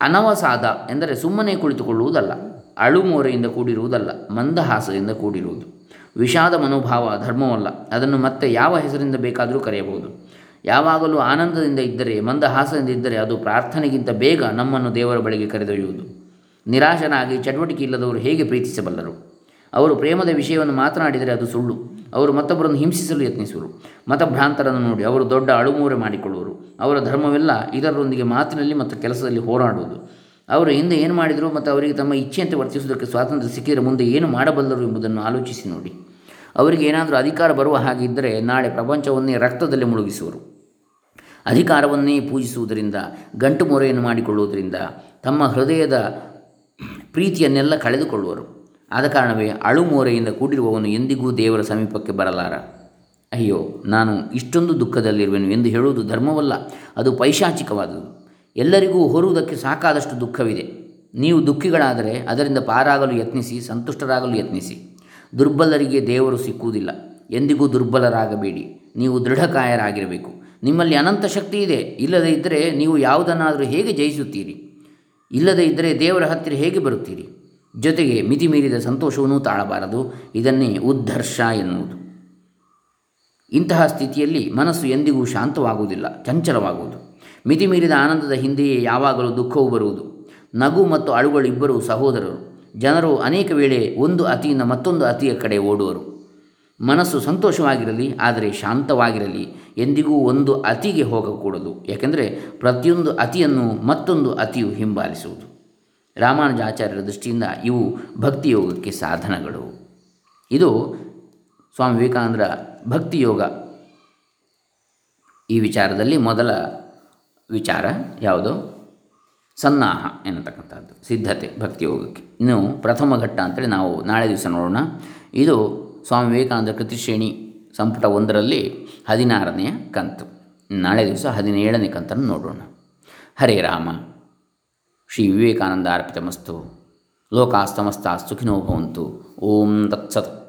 ಅನವಸಾದ ಎಂದರೆ ಸುಮ್ಮನೆ ಕುಳಿತುಕೊಳ್ಳುವುದಲ್ಲ, ಅಳುಮೋರೆಯಿಂದ ಕೂಡಿರುವುದಲ್ಲ, ಮಂದಹಾಸದಿಂದ ಕೂಡಿರುವುದು. ವಿಷಾದ ಮನೋಭಾವ ಧರ್ಮವಲ್ಲ, ಅದನ್ನು ಮತ್ತೆ ಯಾವ ಹೆಸರಿಂದ ಬೇಕಾದರೂ ಕರೆಯಬಹುದು. ಯಾವಾಗಲೂ ಆನಂದದಿಂದ ಇದ್ದರೆ, ಮಂದಹಾಸದಿಂದ ಇದ್ದರೆ ಅದು ಪ್ರಾರ್ಥನೆಗಿಂತ ಬೇಗ ನಮ್ಮನ್ನು ದೇವರ ಬಳಿಗೆ ಕರೆದೊಯ್ಯುವುದು. ನಿರಾಶನಾಗಿ ಚಟುವಟಿಕೆ ಇಲ್ಲದವರು ಹೇಗೆ ಪ್ರೀತಿಸಬಲ್ಲರು? ಅವರು ಪ್ರೇಮದ ವಿಷಯವನ್ನು ಮಾತನಾಡಿದರೆ ಅದು ಸುಳ್ಳು. ಅವರು ಮತ್ತೊಬ್ಬರನ್ನು ಹಿಂಸಿಸಲು ಯತ್ನಿಸುವರು. ಮತಭ್ರಾಂತರನ್ನು ನೋಡಿ ಅವರು ದೊಡ್ಡ ಅಳುಮೂರೆ ಮಾಡಿಕೊಳ್ಳುವರು. ಅವರ ಧರ್ಮವೆಲ್ಲ ಇದರೊಂದಿಗೆ ಮಾತಿನಲ್ಲಿ ಮತ್ತು ಕೆಲಸದಲ್ಲಿ ಹೋರಾಡುವುದು. ಅವರು ಹಿಂದೆ ಏನು ಮಾಡಿದರು ಮತ್ತು ಅವರಿಗೆ ತಮ್ಮ ಇಚ್ಛೆಯಂತೆ ವರ್ತಿಸುವುದಕ್ಕೆ ಸ್ವಾತಂತ್ರ್ಯ ಸಿಕ್ಕಿದರೆ ಮುಂದೆ ಏನು ಮಾಡಬಲ್ಲರು ಎಂಬುದನ್ನು ಆಲೋಚಿಸಿ ನೋಡಿ. ಅವರಿಗೆ ಏನಾದರೂ ಅಧಿಕಾರ ಬರುವ ಹಾಗಿದ್ದರೆ ನಾಳೆ ಪ್ರಪಂಚವನ್ನೇ ರಕ್ತದಲ್ಲಿ ಮುಳುಗಿಸುವರು. ಅಧಿಕಾರವನ್ನೇ ಪೂಜಿಸುವುದರಿಂದ, ಗಂಟು ಮೊರೆಯನ್ನು ಮಾಡಿಕೊಳ್ಳುವುದರಿಂದ ತಮ್ಮ ಹೃದಯದ ಪ್ರೀತಿಯನ್ನೆಲ್ಲ ಕಳೆದುಕೊಳ್ಳುವರು. ಆದ ಕಾರಣವೇ ಅಳುಮೋರೆಯಿಂದ ಕೂಡಿರುವವನು ಎಂದಿಗೂ ದೇವರ ಸಮೀಪಕ್ಕೆ ಬರಲಾರ. ಅಯ್ಯೋ, ನಾನು ಇಷ್ಟೊಂದು ದುಃಖದಲ್ಲಿರುವೆನು ಎಂದು ಹೇಳುವುದು ಧರ್ಮವಲ್ಲ, ಅದು ಪೈಶಾಚಿಕವಾದುದು. ಎಲ್ಲರಿಗೂ ಹೊರುವುದಕ್ಕೆ ಸಾಕಾದಷ್ಟು ದುಃಖವಿದೆ. ನೀವು ದುಃಖಿಗಳಾದರೆ ಅದರಿಂದ ಪಾರಾಗಲು ಯತ್ನಿಸಿ, ಸಂತುಷ್ಟರಾಗಲು ಯತ್ನಿಸಿ. ದುರ್ಬಲರಿಗೆ ದೇವರು ಸಿಕ್ಕುವುದಿಲ್ಲ. ಎಂದಿಗೂ ದುರ್ಬಲರಾಗಬೇಡಿ. ನೀವು ದೃಢಕಾಯರಾಗಿರಬೇಕು. ನಿಮ್ಮಲ್ಲಿ ಅನಂತ ಶಕ್ತಿ ಇದೆ. ಇಲ್ಲದೇ ಇದ್ದರೆ ನೀವು ಯಾವುದನ್ನಾದರೂ ಹೇಗೆ ಜಯಿಸುತ್ತೀರಿ? ಇಲ್ಲದೇ ಇದ್ದರೆ ದೇವರ ಹತ್ತಿರ ಹೇಗೆ ಬರುತ್ತೀರಿ? ಜೊತೆಗೆ ಮಿತಿಮೀರಿದ ಸಂತೋಷವನ್ನೂ ತಾಳಬಾರದು. ಇದನ್ನೇ ಉದ್ಧರ್ಷ ಎನ್ನುವುದು. ಇಂತಹ ಸ್ಥಿತಿಯಲ್ಲಿ ಮನಸ್ಸು ಎಂದಿಗೂ ಶಾಂತವಾಗುವುದಿಲ್ಲ, ಚಂಚಲವಾಗುವುದು. ಮಿತಿ ಮೀರಿದ ಆನಂದದ ಹಿಂದೆಯೇ ಯಾವಾಗಲೂ ದುಃಖವು ಬರುವುದು. ನಗು ಮತ್ತು ಅಳುಗಳಿಬ್ಬರೂ ಸಹೋದರರು. ಜನರು ಅನೇಕ ವೇಳೆ ಒಂದು ಅತಿಯಿಂದ ಮತ್ತೊಂದು ಅತಿಯ ಕಡೆ ಓಡುವರು. ಮನಸ್ಸು ಸಂತೋಷವಾಗಿರಲಿ, ಆದರೆ ಶಾಂತವಾಗಿರಲಿ. ಎಂದಿಗೂ ಒಂದು ಅತಿಗೆ ಹೋಗಕೂಡದು. ಯಾಕೆಂದರೆ ಪ್ರತಿಯೊಂದು ಅತಿಯನ್ನು ಮತ್ತೊಂದು ಅತಿಯು ಹಿಂಬಾಲಿಸುವುದು. ರಾಮಾನುಜಾಚಾರ್ಯರ ದೃಷ್ಟಿಯಿಂದ ಇವು ಭಕ್ತಿಯೋಗಕ್ಕೆ ಸಾಧನಗಳು. ಇದು ಸ್ವಾಮಿ ವಿವೇಕಾನಂದರ ಭಕ್ತಿಯೋಗ. ಈ ವಿಚಾರದಲ್ಲಿ ಮೊದಲ ವಿಚಾರ ಯಾವುದು? ಸನ್ನಾಹ ಎನ್ನತಕ್ಕಂಥದ್ದು, ಸಿದ್ಧತೆ, ಭಕ್ತಿಯೋಗಕ್ಕೆ. ಇನ್ನು ಪ್ರಥಮ ಘಟ್ಟ ಅಂತೇಳಿ ನಾವು ನಾಳೆ ದಿವಸ ನೋಡೋಣ. ಇದು ಸ್ವಾಮಿ ವಿವೇಕಾನಂದ ಕೃತಿಶ್ರೇಣಿ ಸಂಪುಟ ಒಂದರಲ್ಲಿ ಹದಿನಾರನೆಯ ಕಂತು. ನಾಳೆ ದಿವಸ ಹದಿನೇಳನೇ ಕಂತನ್ನು ನೋಡೋಣ. ಹರೇ ರಾಮ. ಶ್ರೀ ವಿವೇಕಾನಂದ ಅರ್ಪಿತಮಸ್ತು. ಲೋಕಾಸ್ತಮಸ್ತಾ ಸುಖಿನೋ ಭವಂತು ಓಂ ತತ್ಸತ್.